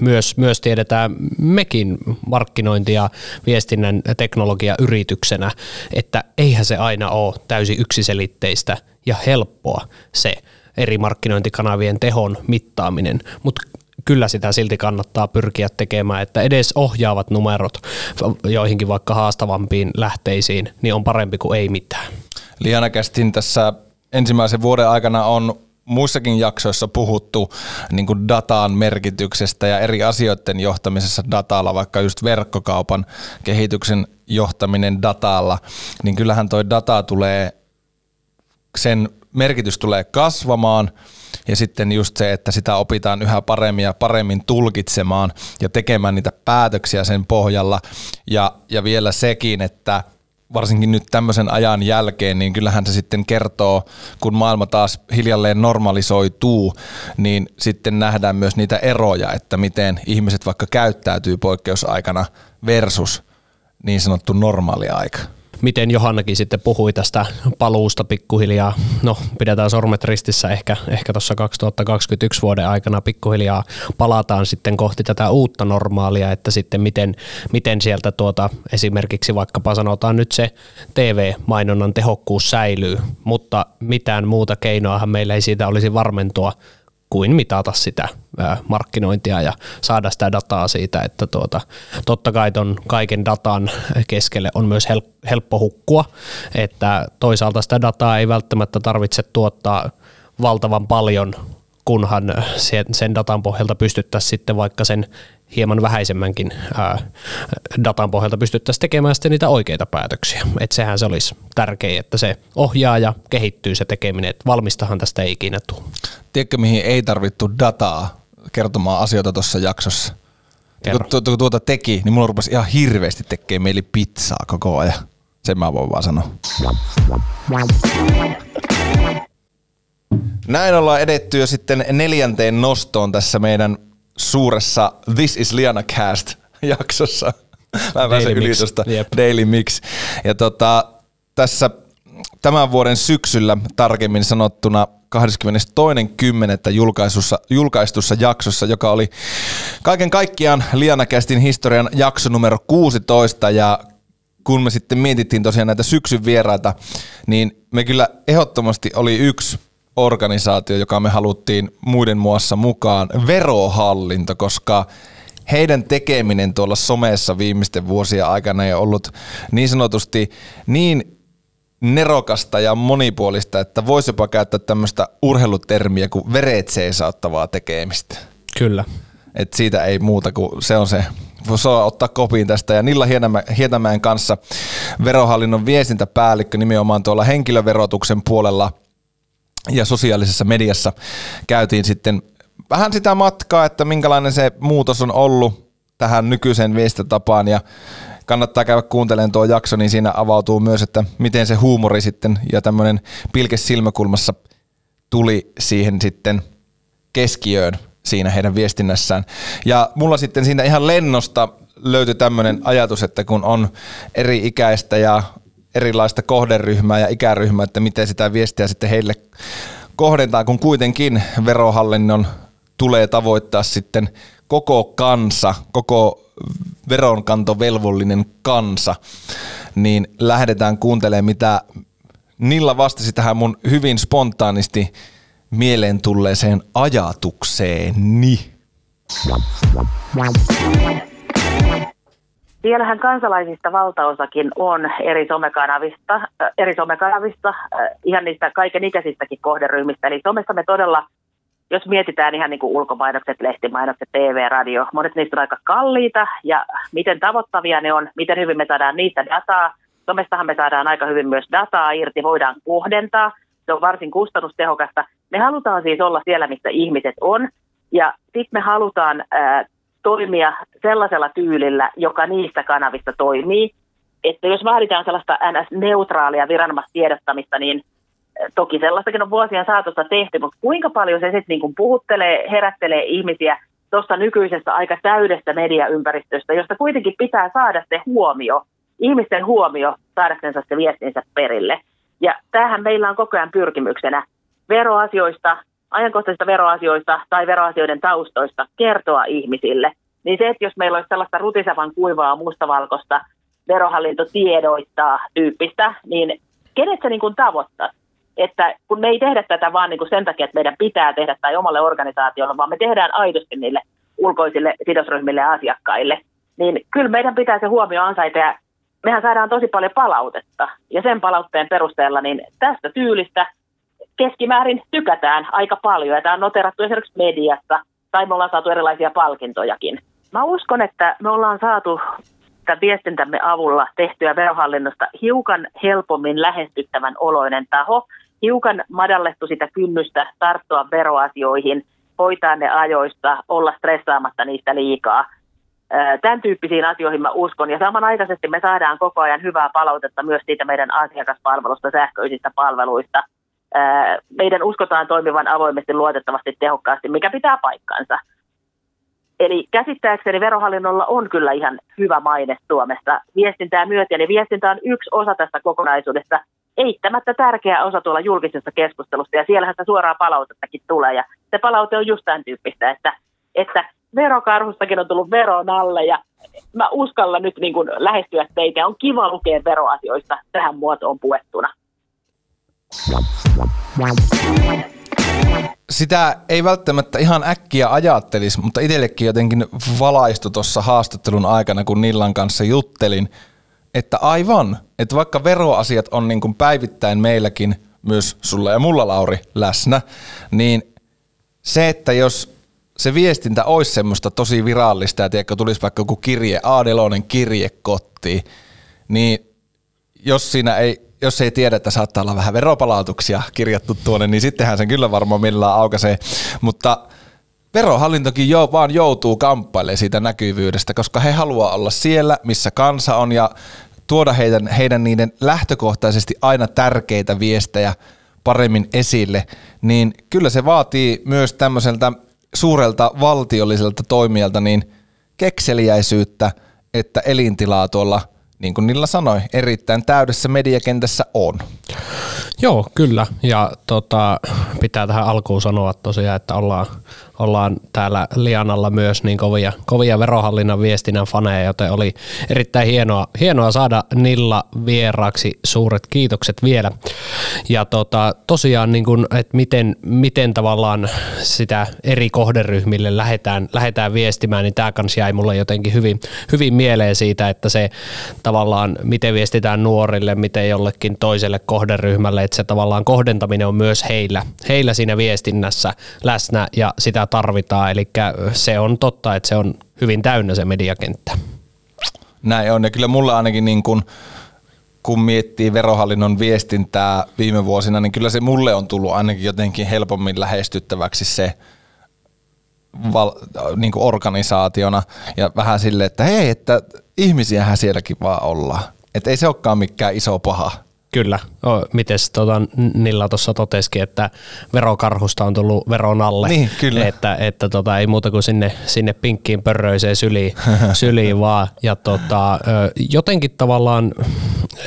myös, myös tiedetään mekin markkinointi- ja viestinnän teknologiayrityksenä, että eihän se aina ole täysin yksiselitteistä ja helppoa se eri markkinointikanavien tehon mittaaminen, mutta kyllä sitä silti kannattaa pyrkiä tekemään, että edes ohjaavat numerot joihinkin vaikka haastavampiin lähteisiin, niin on parempi kuin ei mitään. Liana Kästin tässä ensimmäisen vuoden aikana on muissakin jaksoissa puhuttu niin kuin datan merkityksestä ja eri asioiden johtamisessa datalla, vaikka just verkkokaupan kehityksen johtaminen datalla, niin kyllähän toi data tulee, sen merkitys tulee kasvamaan – ja sitten just se, että sitä opitaan yhä paremmin ja paremmin tulkitsemaan ja tekemään niitä päätöksiä sen pohjalla. Ja, ja vielä sekin, että varsinkin nyt tämmöisen ajan jälkeen, niin kyllähän se sitten kertoo, kun maailma taas hiljalleen normalisoituu, niin sitten nähdään myös niitä eroja, että miten ihmiset vaikka käyttäytyy poikkeusaikana versus niin sanottu normaali aika miten Johannakin sitten puhui tästä paluusta pikkuhiljaa. No, pidetään sormet ristissä ehkä, ehkä tuossa 2021 vuoden aikana pikkuhiljaa palataan sitten kohti tätä uutta normaalia, että sitten miten, miten sieltä tuota esimerkiksi vaikkapa sanotaan nyt se TV-mainonnan tehokkuus säilyy, mutta mitään muuta keinoahan meillä ei siitä olisi varmentua kuin mitata sitä markkinointia ja saada sitä dataa siitä, että tuota, totta kai ton kaiken datan keskelle on myös helppo hukkua, että toisaalta sitä dataa ei välttämättä tarvitse tuottaa valtavan paljon, kunhan sen datan pohjalta pystyttäisiin sitten vaikka sen hieman vähäisemmänkin ää, datan pohjalta pystyttäisiin tekemään sitten niitä oikeita päätöksiä. Että sehän se olisi tärkeää, että se ohjaa ja kehittyy se tekeminen, että valmistahan tästä ei ikinä tule. Tiedätkö, mihin ei tarvittu dataa kertomaan asioita tuossa jaksossa? Kun tuota, tuota teki, niin mulla rupesi ihan hirveästi tekemään meille pizzaa koko ajan. Sen mä voin vaan sanoa. Näin ollaan edetty jo sitten neljänteen nostoon tässä meidän suuressa This is Liana Cast jaksossa. Mä pääsen yli tuosta Daily Mix. Ja tota, tässä tämän vuoden syksyllä tarkemmin sanottuna 22.10. Julkaisussa, julkaistussa jaksossa, joka oli kaiken kaikkiaan Lianakästin historian jakso numero 16 ja kun me sitten mietittiin tosiaan näitä syksyn vieraita, niin me kyllä ehdottomasti oli yksi organisaatio, joka me haluttiin muiden muassa mukaan, verohallinto, koska heidän tekeminen tuolla somessa viimeisten vuosien aikana ei ollut niin sanotusti niin nerokasta ja monipuolista, että voisi jopa käyttää tämmöistä urheilutermiä kuin veret seisauttavaa tekemistä. Kyllä. Et siitä ei muuta kuin se on se voisi ottaa kopiin tästä. Ja Nilla Hietämäen kanssa verohallinnon viestintäpäällikkö nimenomaan tuolla henkilöverotuksen puolella – ja sosiaalisessa mediassa käytiin sitten vähän sitä matkaa, että minkälainen se muutos on ollut tähän nykyiseen viestintätapaan ja kannattaa käydä kuuntelemaan tuo jakso, niin siinä avautuu myös, että miten se huumori sitten ja tämmöinen pilke silmäkulmassa tuli siihen sitten keskiöön siinä heidän viestinnässään. Ja mulla sitten siinä ihan lennosta löytyi tämmöinen ajatus, että kun on eri ikäistä ja erilaista kohderyhmää ja ikäryhmää, että miten sitä viestiä sitten heille kohdentaa, kun kuitenkin verohallinnon tulee tavoittaa sitten koko kansa, koko veronkantovelvollinen kansa, niin lähdetään kuuntelemaan, mitä Nilla vastasi tähän mun hyvin spontaanisti mieleen tulleeseen ajatukseeni. Siellähän kansalaisista valtaosakin on eri somekanavista, äh, eri somekanavista äh, ihan niistä kaiken ikäisistäkin kohderyhmistä. Eli somessa me todella, jos mietitään ihan niin kuin ulkomainokset, lehtimainokset, TV, radio, monet niistä on aika kalliita ja miten tavoittavia ne on, miten hyvin me saadaan niistä dataa. Somestahan me saadaan aika hyvin myös dataa irti, voidaan kohdentaa. Se on varsin kustannustehokasta. Me halutaan siis olla siellä, missä ihmiset on. Ja sitten me halutaan ää, toimia sellaisella tyylillä, joka niistä kanavista toimii. Että jos vaaditaan sellaista NS-neutraalia viranomaistiedottamista, niin toki sellaistakin on vuosien saatossa tehty, mutta kuinka paljon se sitten niin puhuttelee, herättelee ihmisiä tuosta nykyisestä aika täydestä mediaympäristöstä, josta kuitenkin pitää saada se huomio, ihmisten huomio saadaksensa se viestinsä perille. Ja tämähän meillä on koko ajan pyrkimyksenä veroasioista, ajankohtaisista veroasioista tai veroasioiden taustoista kertoa ihmisille, niin se, että jos meillä olisi sellaista rutisavan kuivaa mustavalkoista verohallinto tiedoittaa tyyppistä, niin kenet se niin tavoittaa? Että kun me ei tehdä tätä vaan niin kuin sen takia, että meidän pitää tehdä tai omalle organisaatiolle, vaan me tehdään aidosti niille ulkoisille sidosryhmille ja asiakkaille, niin kyllä meidän pitää se huomio ansaita ja mehän saadaan tosi paljon palautetta. Ja sen palautteen perusteella niin tästä tyylistä keskimäärin tykätään aika paljon. Ja tämä on noterattu esimerkiksi mediassa, tai me ollaan saatu erilaisia palkintojakin. Mä uskon, että me ollaan saatu tämän viestintämme avulla tehtyä verohallinnosta hiukan helpommin lähestyttävän oloinen taho, hiukan madallettu sitä kynnystä tarttua veroasioihin, hoitaa ne ajoista, olla stressaamatta niistä liikaa. Tämän tyyppisiin asioihin mä uskon. Ja samanaikaisesti me saadaan koko ajan hyvää palautetta myös siitä meidän asiakaspalvelusta, sähköisistä palveluista – meidän uskotaan toimivan avoimesti, luotettavasti, tehokkaasti, mikä pitää paikkansa. Eli käsittääkseni verohallinnolla on kyllä ihan hyvä maine Suomessa viestintää myöten, ja viestintä on yksi osa tästä kokonaisuudesta, eittämättä tärkeä osa tuolla julkisessa keskustelusta, ja siellähän sitä suoraa palautettakin tulee, ja se palaute on just tämän tyyppistä, että, että verokarhustakin on tullut veron alle, ja mä uskallan nyt niin kuin lähestyä teitä, on kiva lukea veroasioista tähän muotoon puettuna. Sitä ei välttämättä ihan äkkiä ajattelisi, mutta itsellekin jotenkin valaistui tuossa haastattelun aikana, kun Nillan kanssa juttelin, että aivan, että vaikka veroasiat on niin kuin päivittäin meilläkin, myös sulla ja mulla Lauri läsnä, niin se, että jos se viestintä olisi semmoista tosi virallista, ja tiedätkö, tulisi vaikka joku kirje, a kirje kotiin, niin jos siinä ei jos ei tiedä, että saattaa olla vähän veropalautuksia kirjattu tuonne, niin sittenhän sen kyllä varmaan millään aukaisee. Mutta verohallintokin jo, vaan joutuu kamppailemaan siitä näkyvyydestä, koska he haluaa olla siellä, missä kansa on ja tuoda heidän, heidän niiden lähtökohtaisesti aina tärkeitä viestejä paremmin esille, niin kyllä se vaatii myös tämmöiseltä suurelta valtiolliselta toimijalta niin kekseliäisyyttä, että elintilaa tuolla – niin kuin Nilla sanoi, erittäin täydessä mediakentässä on. Joo, kyllä. Ja tota, pitää tähän alkuun sanoa tosiaan, että ollaan ollaan täällä Lianalla myös niin kovia, kovia verohallinnan viestinnän faneja, joten oli erittäin hienoa, hienoa saada Nilla vieraaksi. Suuret kiitokset vielä. Ja tota, tosiaan, niin kun, että miten, miten tavallaan sitä eri kohderyhmille lähdetään, lähdetään viestimään, niin tämä kanssa jäi mulle jotenkin hyvin, hyvin mieleen siitä, että se tavallaan, miten viestitään nuorille, miten jollekin toiselle kohderyhmälle, että se tavallaan kohdentaminen on myös heillä, heillä siinä viestinnässä läsnä ja sitä tarvitaan, eli se on totta, että se on hyvin täynnä se mediakenttä. Näin on, ja kyllä mulla ainakin niin kun, kun miettii verohallinnon viestintää viime vuosina, niin kyllä se mulle on tullut ainakin jotenkin helpommin lähestyttäväksi se val, niin kuin organisaationa ja vähän sille, että hei, että ihmisiähän sielläkin vaan ollaan. Että ei se olekaan mikään iso paha. Kyllä. Miten tota, Nilla tuossa totesikin, että verokarhusta on tullut veron alle. Niin, kyllä. Että, että tota, ei muuta kuin sinne, sinne pinkkiin pörröiseen syliin, syliin vaan. Ja tota, jotenkin tavallaan,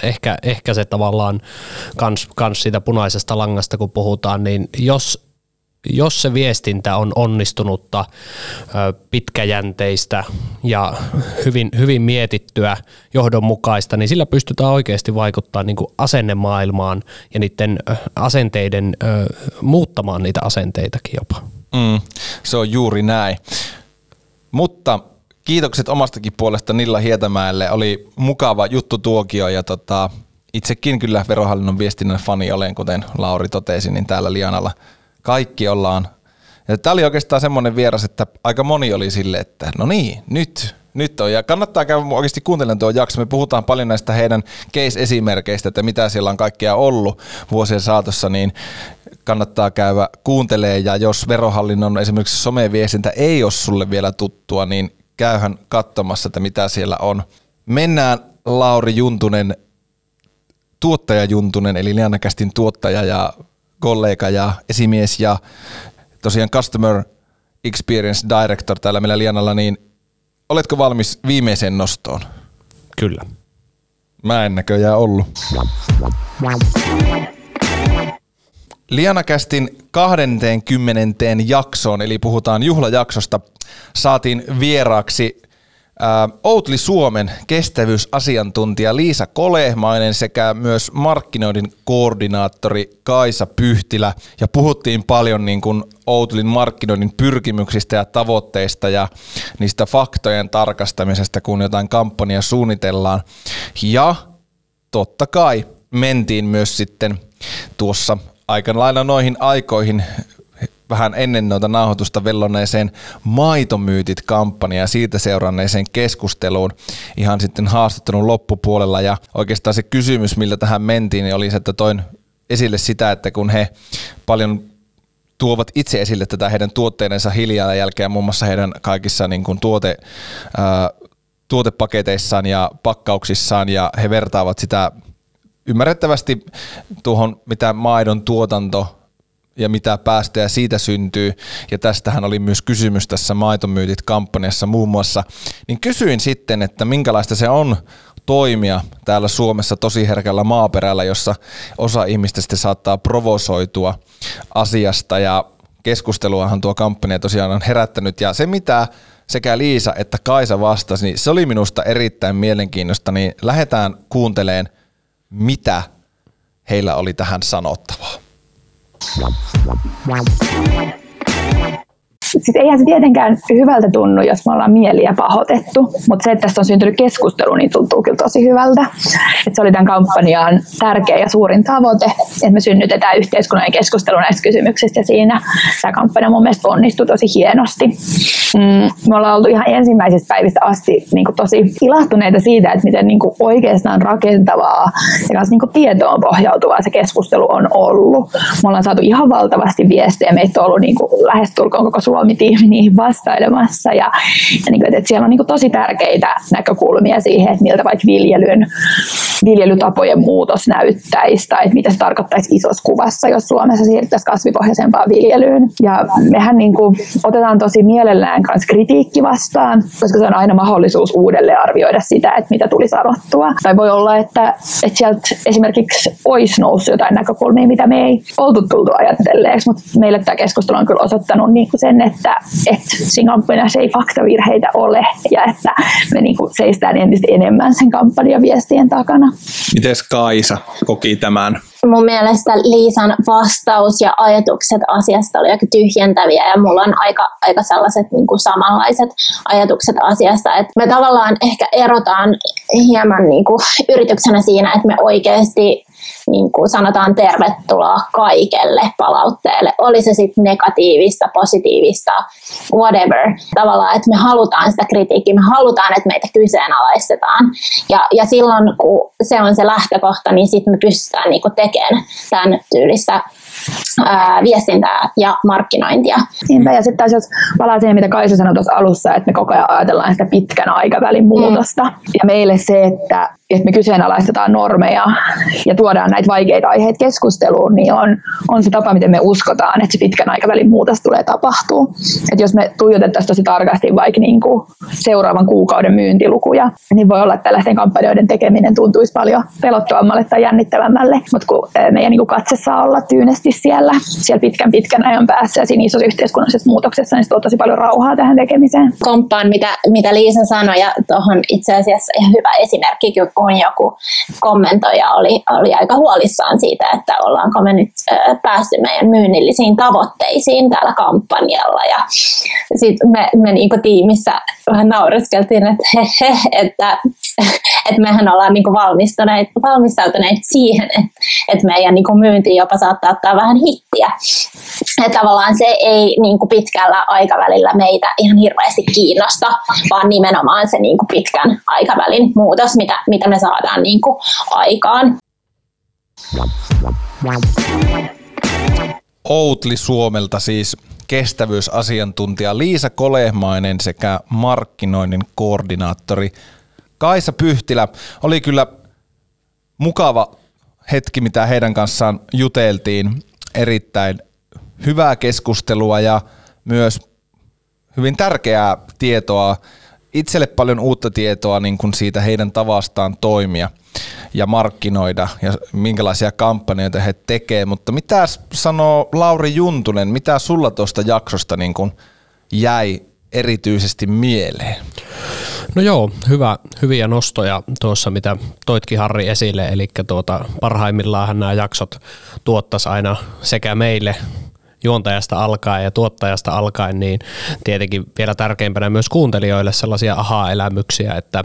ehkä, ehkä se tavallaan kans, kans siitä punaisesta langasta kun puhutaan, niin jos jos se viestintä on onnistunutta, pitkäjänteistä ja hyvin, hyvin mietittyä, johdonmukaista, niin sillä pystytään oikeasti vaikuttamaan niin asennemaailmaan ja niiden asenteiden, muuttamaan niitä asenteitakin jopa. Mm, se on juuri näin. Mutta kiitokset omastakin puolesta Nilla Hietämäelle. Oli mukava juttu tuokio ja tota, itsekin kyllä verohallinnon viestinnän fani olen, kuten Lauri totesi, niin täällä Lianalla kaikki ollaan. Ja tämä oli oikeastaan semmoinen vieras, että aika moni oli sille, että no niin, nyt, nyt on. Ja kannattaa käydä oikeasti kuuntelemaan tuo jakso. Me puhutaan paljon näistä heidän case-esimerkkeistä, että mitä siellä on kaikkea ollut vuosien saatossa, niin kannattaa käydä kuuntelee ja jos verohallinnon esimerkiksi someviestintä ei ole sulle vielä tuttua, niin käyhän katsomassa, että mitä siellä on. Mennään Lauri Juntunen, tuottaja Juntunen, eli Lianakästin tuottaja ja kollega ja esimies ja tosiaan Customer Experience Director täällä meillä Lianalla, niin oletko valmis viimeiseen nostoon? Kyllä. Mä en näköjään ollut. Lianakästin 20. jaksoon, eli puhutaan juhlajaksosta, saatiin vieraaksi Outli Suomen kestävyysasiantuntija Liisa Kolehmainen sekä myös markkinoinnin koordinaattori Kaisa Pyhtilä. Ja puhuttiin paljon niin kuin Outlin markkinoinnin pyrkimyksistä ja tavoitteista ja niistä faktojen tarkastamisesta, kun jotain kampanjaa suunnitellaan. Ja totta kai mentiin myös sitten tuossa aika lailla noihin aikoihin vähän ennen noita nauhoitusta velloneeseen Maitomyytit-kampanjaan ja siitä seuranneeseen keskusteluun ihan sitten haastattelun loppupuolella. Ja oikeastaan se kysymys, millä tähän mentiin, niin oli se, että toin esille sitä, että kun he paljon tuovat itse esille tätä heidän tuotteidensa hiljaa jälkeen muun muassa heidän kaikissa niin kuin tuote, ää, tuotepaketeissaan ja pakkauksissaan ja he vertaavat sitä ymmärrettävästi tuohon, mitä maidon tuotanto ja mitä päästöjä siitä syntyy, ja tästähän oli myös kysymys tässä Maitomyytit-kampanjassa muun muassa, niin kysyin sitten, että minkälaista se on toimia täällä Suomessa tosi herkällä maaperällä, jossa osa ihmistä sitten saattaa provosoitua asiasta, ja keskusteluahan tuo kampanja tosiaan on herättänyt, ja se mitä sekä Liisa että Kaisa vastasi, niin se oli minusta erittäin mielenkiintoista, niin lähdetään kuunteleen, mitä heillä oli tähän sanottavaa. Yeah. Siis eihän se tietenkään hyvältä tunnu, jos me ollaan mieliä pahoitettu, mutta se, että tästä on syntynyt keskustelu, niin tuntuu kyllä tosi hyvältä. Et se oli tämän kampanjan tärkeä ja suurin tavoite, että me synnytetään yhteiskunnan keskustelu näistä kysymyksistä ja siinä tämä kampanja mun mielestä onnistui tosi hienosti. Mm, me ollaan oltu ihan ensimmäisistä päivistä asti niin kuin tosi ilahtuneita siitä, että miten niin kuin oikeastaan rakentavaa ja myös niin kuin tietoon pohjautuvaa se keskustelu on ollut. Me ollaan saatu ihan valtavasti viestejä, meitä on ollut niin kuin lähestulkoon koko Suomi Suomi-tiimi niihin vastailemassa. Ja, ja niin kuin, että siellä on niin kuin tosi tärkeitä näkökulmia siihen, että miltä vaikka viljelyn, viljelytapojen muutos näyttäisi tai että mitä se tarkoittaisi isossa kuvassa, jos Suomessa siirryttäisiin kasvipohjaisempaan viljelyyn. Ja mehän niin kuin otetaan tosi mielellään myös kritiikki vastaan, koska se on aina mahdollisuus uudelleen arvioida sitä, että mitä tuli sanottua. Tai voi olla, että, että sieltä esimerkiksi olisi noussut jotain näkökulmia, mitä me ei oltu tultu ajatelleeksi, mutta meille tämä keskustelu on kyllä osoittanut niin kuin sen, että, että siinä kampanjassa ei faktavirheitä ole ja että me niin kuin seistään entistä enemmän sen kampanjan viestien takana. Miten Kaisa koki tämän? Mun mielestä Liisan vastaus ja ajatukset asiasta oli aika tyhjentäviä ja mulla on aika, aika sellaiset niin kuin samanlaiset ajatukset asiasta, että me tavallaan ehkä erotaan hieman niin kuin yrityksenä siinä, että me oikeasti niin kuin sanotaan tervetuloa kaikelle palautteelle. Oli se sitten negatiivista, positiivista, whatever. Tavallaan, että me halutaan sitä kritiikkiä, me halutaan, että meitä kyseenalaistetaan. Ja, ja silloin, kun se on se lähtökohta, niin sitten me pystytään niin kuin tekemään tämän tyylistä ää, viestintää ja markkinointia. Niinpä, ja sitten taas jos palaa siihen, mitä Kaisa sanoi tuossa alussa, että me koko ajan ajatellaan sitä pitkän aikavälin muutosta. Mm. Ja meille se, että että me kyseenalaistetaan normeja ja tuodaan näitä vaikeita aiheita keskusteluun, niin on, on se tapa, miten me uskotaan, että se pitkän aikavälin muutos tulee tapahtuu. Että jos me tuijotettaisiin tosi tarkasti vaikka niin kuin seuraavan kuukauden myyntilukuja, niin voi olla, että tällaisten kampanjoiden tekeminen tuntuisi paljon pelottavammalle tai jännittävämmälle, mutta kun meidän niin kuin katse saa olla tyynesti siellä, siellä pitkän pitkän ajan päässä ja siinä isossa yhteiskunnallisessa muutoksessa, niin tuo tosi paljon rauhaa tähän tekemiseen. Komppaan, mitä, mitä Liisa sanoi, ja tuohon itse asiassa ihan hyvä esimerkki, kun joku kommentoija oli, oli aika huolissaan siitä, että ollaanko me nyt päästy meidän myynnillisiin tavoitteisiin tällä kampanjalla. Ja sitten me, me niin tiimissä vähän naureskeltiin, että he, he, että, että mehän ollaan niin valmistuneet, valmistautuneet siihen, että, että meidän niin myynti jopa saattaa ottaa vähän hittiä. Ja tavallaan se ei niin pitkällä aikavälillä meitä ihan hirveästi kiinnosta, vaan nimenomaan se niin pitkän aikavälin muutos, mitä, mitä me saadaan niin aikaan. Outli Suomelta siis kestävyysasiantuntija Liisa Kolehmainen sekä markkinoinnin koordinaattori Kaisa Pyhtilä. Oli kyllä mukava hetki, mitä heidän kanssaan juteltiin. Erittäin hyvää keskustelua ja myös hyvin tärkeää tietoa, itselle paljon uutta tietoa niin kuin siitä heidän tavastaan toimia ja markkinoida ja minkälaisia kampanjoita he tekevät. Mutta mitä sanoo Lauri Juntunen, mitä sulla tuosta jaksosta niin kuin jäi erityisesti mieleen? No joo, hyvä, hyviä nostoja tuossa, mitä toitkin Harri esille, eli tuota, parhaimmillaan nämä jaksot tuottaisi aina sekä meille juontajasta alkaen ja tuottajasta alkaen, niin tietenkin vielä tärkeimpänä myös kuuntelijoille sellaisia aha-elämyksiä, että,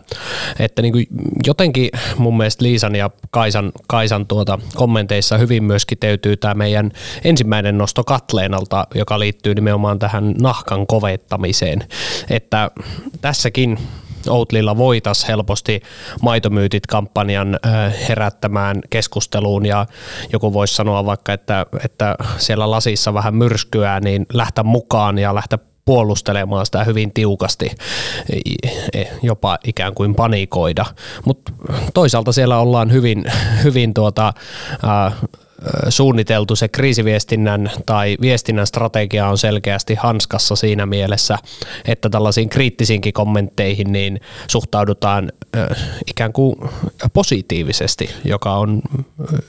että niin kuin jotenkin mun mielestä Liisan ja Kaisan, Kaisan tuota kommenteissa hyvin myös kiteytyy tämä meidän ensimmäinen nosto Katleenalta, joka liittyy nimenomaan tähän nahkan kovettamiseen, että tässäkin Outlilla voitaisiin helposti maitomyytit-kampanjan herättämään keskusteluun ja joku voisi sanoa vaikka, että, että siellä lasissa vähän myrskyää, niin lähteä mukaan ja lähteä puolustelemaan sitä hyvin tiukasti, e, jopa ikään kuin panikoida. Mutta toisaalta siellä ollaan hyvin, hyvin tuota, suunniteltu se kriisiviestinnän tai viestinnän strategia on selkeästi hanskassa siinä mielessä, että tällaisiin kriittisiinkin kommentteihin niin suhtaudutaan ikään kuin positiivisesti, joka on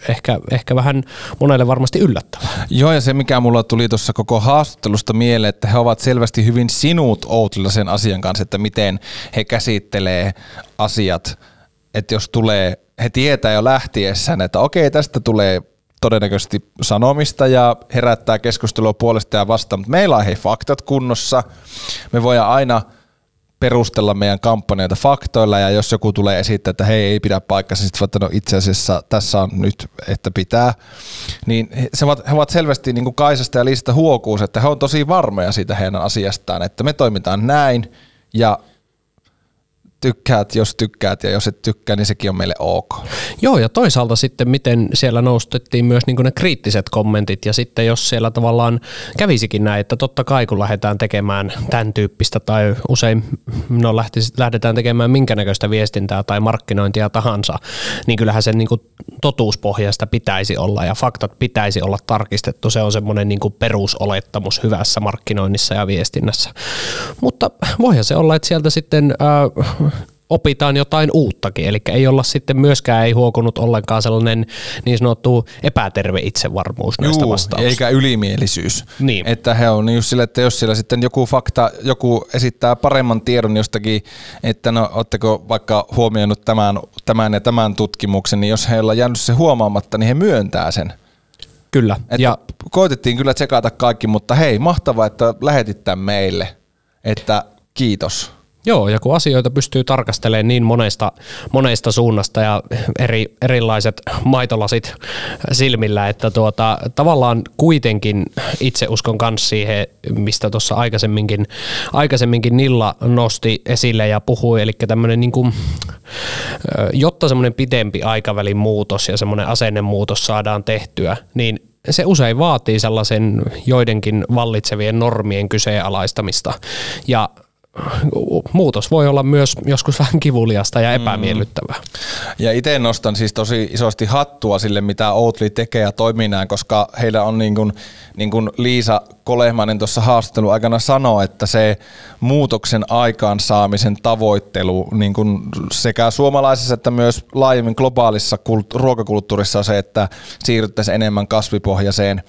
ehkä, ehkä vähän monelle varmasti yllättävää. Joo, ja se mikä mulla tuli tuossa koko haastattelusta mieleen, että he ovat selvästi hyvin sinut Outlilla sen asian kanssa, että miten he käsittelee asiat, että jos tulee, he tietää jo lähtiessään, että okei, tästä tulee todennäköisesti sanomista ja herättää keskustelua puolesta ja vastaan, mutta meillä on hei faktat kunnossa. Me voidaan aina perustella meidän kampanjoita faktoilla ja jos joku tulee esittää, että hei ei pidä paikkaa, niin sitten no itse asiassa tässä on nyt, että pitää, niin he ovat, he ovat selvästi niin kuin Kaisasta ja Liisasta huokuus, että he on tosi varmoja siitä heidän asiastaan, että me toimitaan näin ja tykkäät, jos tykkäät ja jos et tykkää, niin sekin on meille ok. Joo ja toisaalta sitten miten siellä nostettiin myös niin ne kriittiset kommentit ja sitten jos siellä tavallaan kävisikin näin, että totta kai kun lähdetään tekemään tämän tyyppistä tai usein no lähdetään tekemään minkä näköistä viestintää tai markkinointia tahansa, niin kyllähän sen niin totuuspohjasta pitäisi olla ja faktat pitäisi olla tarkistettu. Se on semmoinen niin perusolettamus hyvässä markkinoinnissa ja viestinnässä. Mutta voihan se olla, että sieltä sitten äh, opitaan jotain uuttakin, eli ei olla sitten myöskään ei huokunut ollenkaan sellainen niin sanottu epäterve itsevarmuus näistä Juu, vastauksista. eikä ylimielisyys. Niin. Että he on just sille, että jos siellä sitten joku fakta, joku esittää paremman tiedon jostakin, että no ootteko vaikka huomioinut tämän, tämän ja tämän tutkimuksen, niin jos heillä on jäänyt se huomaamatta, niin he myöntää sen. Kyllä. Että ja koitettiin kyllä tsekata kaikki, mutta hei, mahtavaa, että lähetit tämän meille. Että kiitos. Joo, ja kun asioita pystyy tarkastelemaan niin monesta, monesta suunnasta ja eri, erilaiset maitolasit silmillä, että tuota, tavallaan kuitenkin itse uskon myös siihen, mistä tuossa aikaisemminkin, aikaisemminkin Nilla nosti esille ja puhui, eli tämmöinen niin kuin, jotta semmoinen pitempi aikavälin muutos ja semmoinen asennemuutos saadaan tehtyä, niin se usein vaatii sellaisen joidenkin vallitsevien normien kyseenalaistamista. Ja muutos voi olla myös joskus vähän kivuliasta ja epämiellyttävää. Mm. Ja itse nostan siis tosi isosti hattua sille, mitä Outli tekee ja toimii näin, koska heillä on niin kuin, niin kuin Liisa Kolehmanen tuossa haastattelun aikana sanoi, että se muutoksen aikaansaamisen tavoittelu niin kuin sekä suomalaisessa että myös laajemmin globaalissa kult- ruokakulttuurissa on se, että siirryttäisiin enemmän kasvipohjaiseen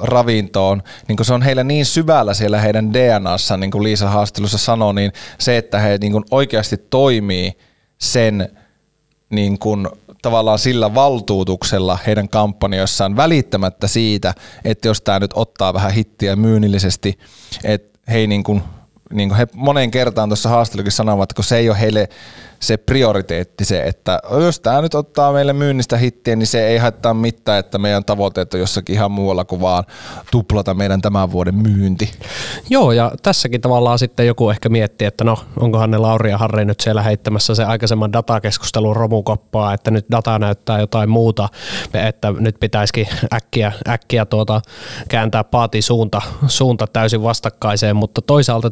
ravintoon. Niin kuin se on heillä niin syvällä siellä heidän DNAssa, niin kuin Liisa haastattelussa sanoi, niin se, että he niin kuin oikeasti toimii sen niin kuin tavallaan sillä valtuutuksella heidän kampanjoissaan välittämättä siitä, että jos tämä nyt ottaa vähän hittiä myynnillisesti, että hei niin kuin, niin kuin he moneen kertaan tuossa haastattelukin sanovat, että kun se ei ole heille se prioriteetti se, että jos tämä nyt ottaa meille myynnistä hittiä, niin se ei haittaa mitään, että meidän tavoitteet on jossakin ihan muualla kuin vaan tuplata meidän tämän vuoden myynti. Joo, ja tässäkin tavallaan sitten joku ehkä miettii, että no, onkohan ne Lauri ja Harri nyt siellä heittämässä se aikaisemman datakeskustelun romukoppaa, että nyt data näyttää jotain muuta, että nyt pitäisikin äkkiä, äkkiä tuota, kääntää paati suunta, suunta täysin vastakkaiseen, mutta toisaalta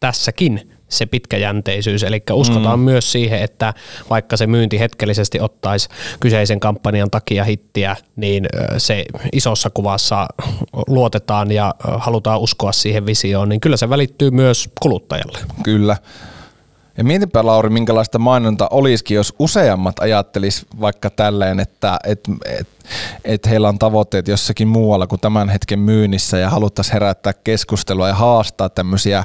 tässäkin se pitkäjänteisyys, eli uskotaan mm. myös siihen, että vaikka se myynti hetkellisesti ottaisi kyseisen kampanjan takia hittiä, niin se isossa kuvassa luotetaan ja halutaan uskoa siihen visioon, niin kyllä se välittyy myös kuluttajalle. Kyllä. Ja mietipä Lauri, minkälaista mainonta olisikin, jos useammat ajattelis vaikka tälleen, että et, et, et heillä on tavoitteet jossakin muualla kuin tämän hetken myynnissä ja haluttaisiin herättää keskustelua ja haastaa tämmöisiä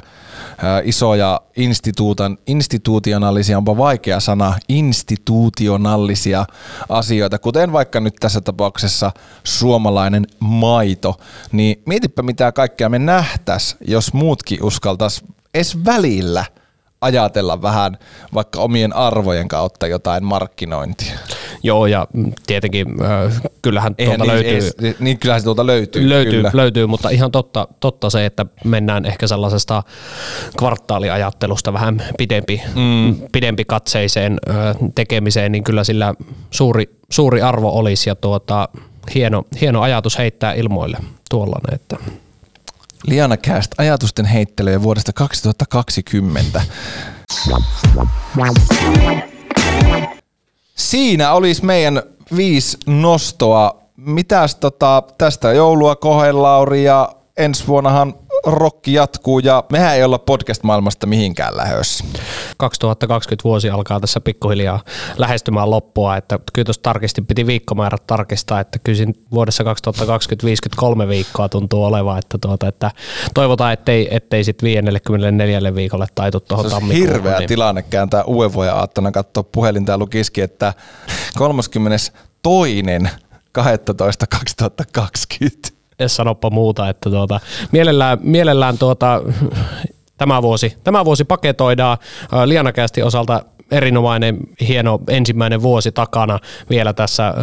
isoja instituutan, institutionaalisia, onpa vaikea sana, institutionaalisia asioita, kuten vaikka nyt tässä tapauksessa suomalainen maito, niin mietipä mitä kaikkea me nähtäisi, jos muutkin uskaltaisi edes välillä – ajatella vähän vaikka omien arvojen kautta jotain markkinointia. Joo, ja tietenkin äh, kyllähän Eihän tuolta niin, löytyy. Edes, niin kyllähän se tuolta löytyy. Löytyy, kyllä. löytyy, mutta ihan totta, totta se, että mennään ehkä sellaisesta kvartaaliajattelusta vähän pidempi, mm. pidempi katseiseen ö, tekemiseen, niin kyllä sillä suuri, suuri arvo olisi ja tuota, hieno, hieno ajatus heittää ilmoille tuollainen. Että. Liana Cast, ajatusten heittelyä vuodesta 2020. Siinä olisi meidän viisi nostoa. Mitäs tota, tästä joulua kohden, Lauri, ja ensi vuonnahan rokki jatkuu ja mehän ei olla podcast-maailmasta mihinkään lähössä. 2020 vuosi alkaa tässä pikkuhiljaa lähestymään loppua, että kyllä tuossa tarkistin, piti viikkomäärät tarkistaa, että kyllä vuodessa 2020 53 viikkoa tuntuu olevan, että, tuota, että toivotaan, ettei, ettei sitten 54 viikolle taitu tuohon tammikuuhun. hirveä niin. tilanne kääntää uuden vuoden aattona katsoa puhelinta ja lukiski, että 32. 12. 2020. edes sanoppa muuta, että tuota, mielellään, mielellään tuota, tämä, vuosi, tämä vuosi paketoidaan Lianakästi osalta erinomainen, hieno ensimmäinen vuosi takana vielä tässä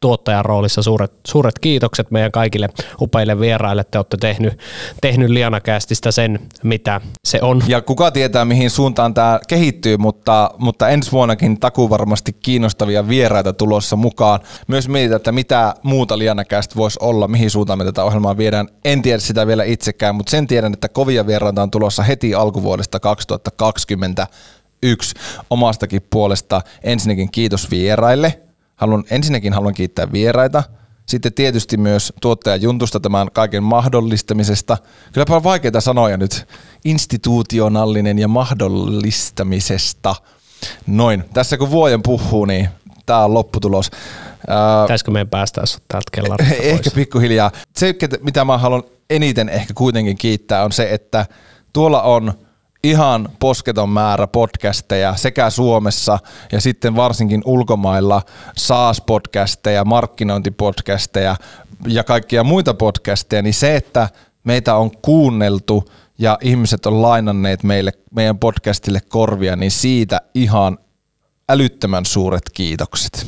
tuottajan roolissa suuret, suuret kiitokset meidän kaikille upeille vieraille. Te olette tehnyt, tehnyt Lianakästistä sen, mitä se on. Ja kuka tietää, mihin suuntaan tämä kehittyy, mutta, mutta ensi vuonnakin takuu varmasti kiinnostavia vieraita tulossa mukaan. Myös mietitään, että mitä muuta Lianakästä voisi olla, mihin suuntaan me tätä ohjelmaa viedään. En tiedä sitä vielä itsekään, mutta sen tiedän, että kovia vieraita on tulossa heti alkuvuodesta 2021 omastakin puolesta. Ensinnäkin kiitos vieraille. Haluan, ensinnäkin haluan kiittää vieraita. Sitten tietysti myös tuottaja Juntusta tämän kaiken mahdollistamisesta. Kylläpä on vaikeita sanoja nyt. Institutionaalinen ja mahdollistamisesta. Noin. Tässä kun vuoden puhuu, niin tämä on lopputulos. Pitäisikö meidän päästä täältä kellarista pois? ehkä pikkuhiljaa. Se, mitä mä haluan eniten ehkä kuitenkin kiittää, on se, että tuolla on ihan posketon määrä podcasteja sekä Suomessa ja sitten varsinkin ulkomailla SaaS-podcasteja, markkinointipodcasteja ja kaikkia muita podcasteja, niin se, että meitä on kuunneltu ja ihmiset on lainanneet meille, meidän podcastille korvia, niin siitä ihan älyttömän suuret kiitokset.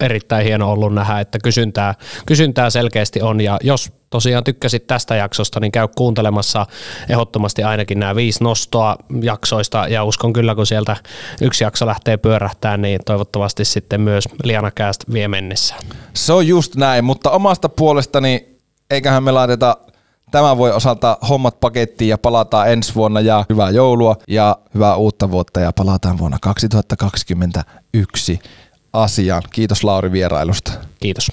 erittäin hieno ollut nähdä, että kysyntää, kysyntää selkeästi on ja jos tosiaan tykkäsit tästä jaksosta, niin käy kuuntelemassa ehdottomasti ainakin nämä viisi nostoa jaksoista ja uskon kyllä, kun sieltä yksi jakso lähtee pyörähtään, niin toivottavasti sitten myös Lianakääst vie mennessä. Se on just näin, mutta omasta puolestani eiköhän me laiteta tämän voi osalta hommat pakettiin ja palataan ensi vuonna ja hyvää joulua ja hyvää uutta vuotta ja palataan vuonna 2021 asiaan. Kiitos Lauri vierailusta. Kiitos.